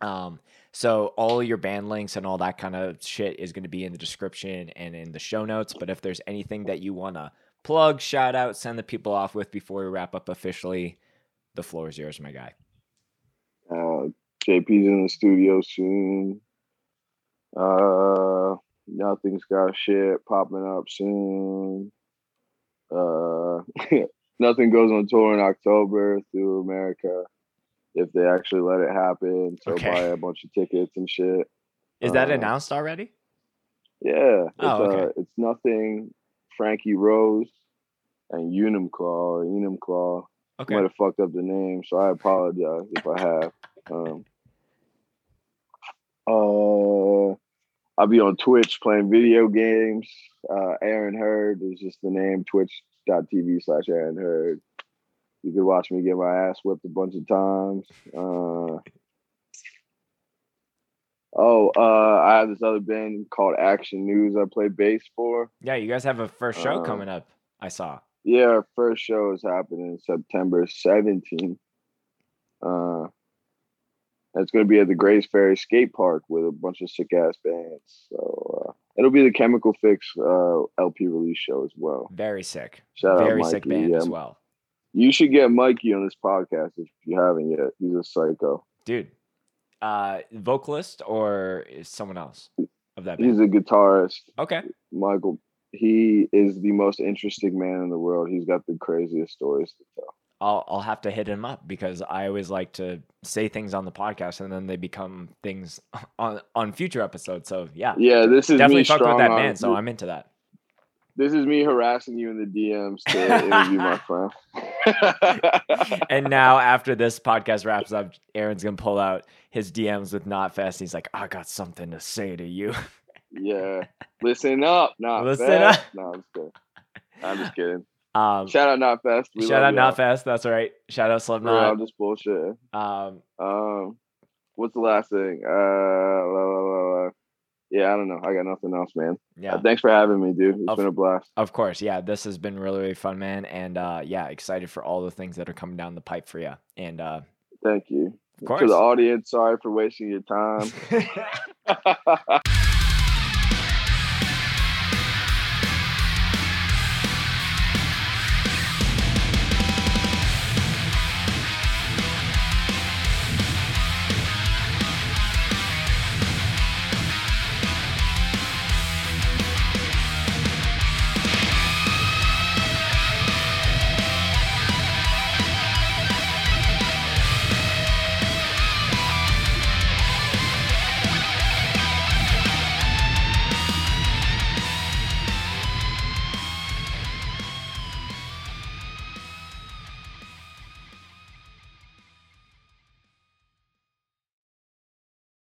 Um, so all your band links and all that kind of shit is going to be in the description and in the show notes. But if there's anything that you want to plug, shout out, send the people off with before we wrap up officially, the floor is yours, my guy. JP's in the studio soon. Uh, nothing's got shit popping up soon. Uh, nothing goes on tour in October through America if they actually let it happen. So Okay. buy a bunch of tickets and shit. Is that Uh, announced already? Yeah, it's, Oh, okay. uh, it's nothing. Frankie Rose and Unum Claw. Unum Claw. Okay. Might have fucked up the name, so I apologize if I have. Um, uh, I'll be on Twitch playing video games. Uh, Aaron Heard is just the name. Twitch.tv slash Aaron Heard. You could watch me get my ass whipped a bunch of times. Uh, oh, uh, I have this other band called Action News. I play bass for. Yeah, you guys have a first show Uh, coming up. I saw. Yeah, our first show is happening September 17th. Uh, it's going to be at the Grays Ferry Skate Park with a bunch of sick ass bands. So uh, it'll be the Chemical Fix uh, LP release show as well. Very sick. Shout Very out sick band yeah. as well. You should get Mikey on this podcast if you haven't yet. He's a psycho. Dude. Uh vocalist or is someone else of that band? He's a guitarist. Okay. Michael. He is the most interesting man in the world. He's got the craziest stories to tell. I'll I'll have to hit him up because I always like to say things on the podcast and then they become things on on future episodes. So yeah. Yeah, this is Definitely fuck with that man. so I'm into that. This is me harassing you in the DMs to interview my friend. and now after this podcast wraps up, Aaron's gonna pull out his DMs with Knotfest. He's like, I got something to say to you. yeah, listen up, not Listen fast. up. No, I'm just kidding. I'm just kidding. Um, Shout out, Knotfest. We shout out. Knotfest. That's right. Shout out Slipknot. just bullshit. Um, Um, what's the last thing? Uh, la, la, la, yeah, I don't know. I got nothing else, man. yeah. Uh, thanks for having me, dude. It's Of- been a blast. Of course, yeah. This has been really, really fun, man. And uh, yeah, excited for all the things that are coming down the pipe for you. And uh, Thank you. of course, To the audience, sorry for wasting your time.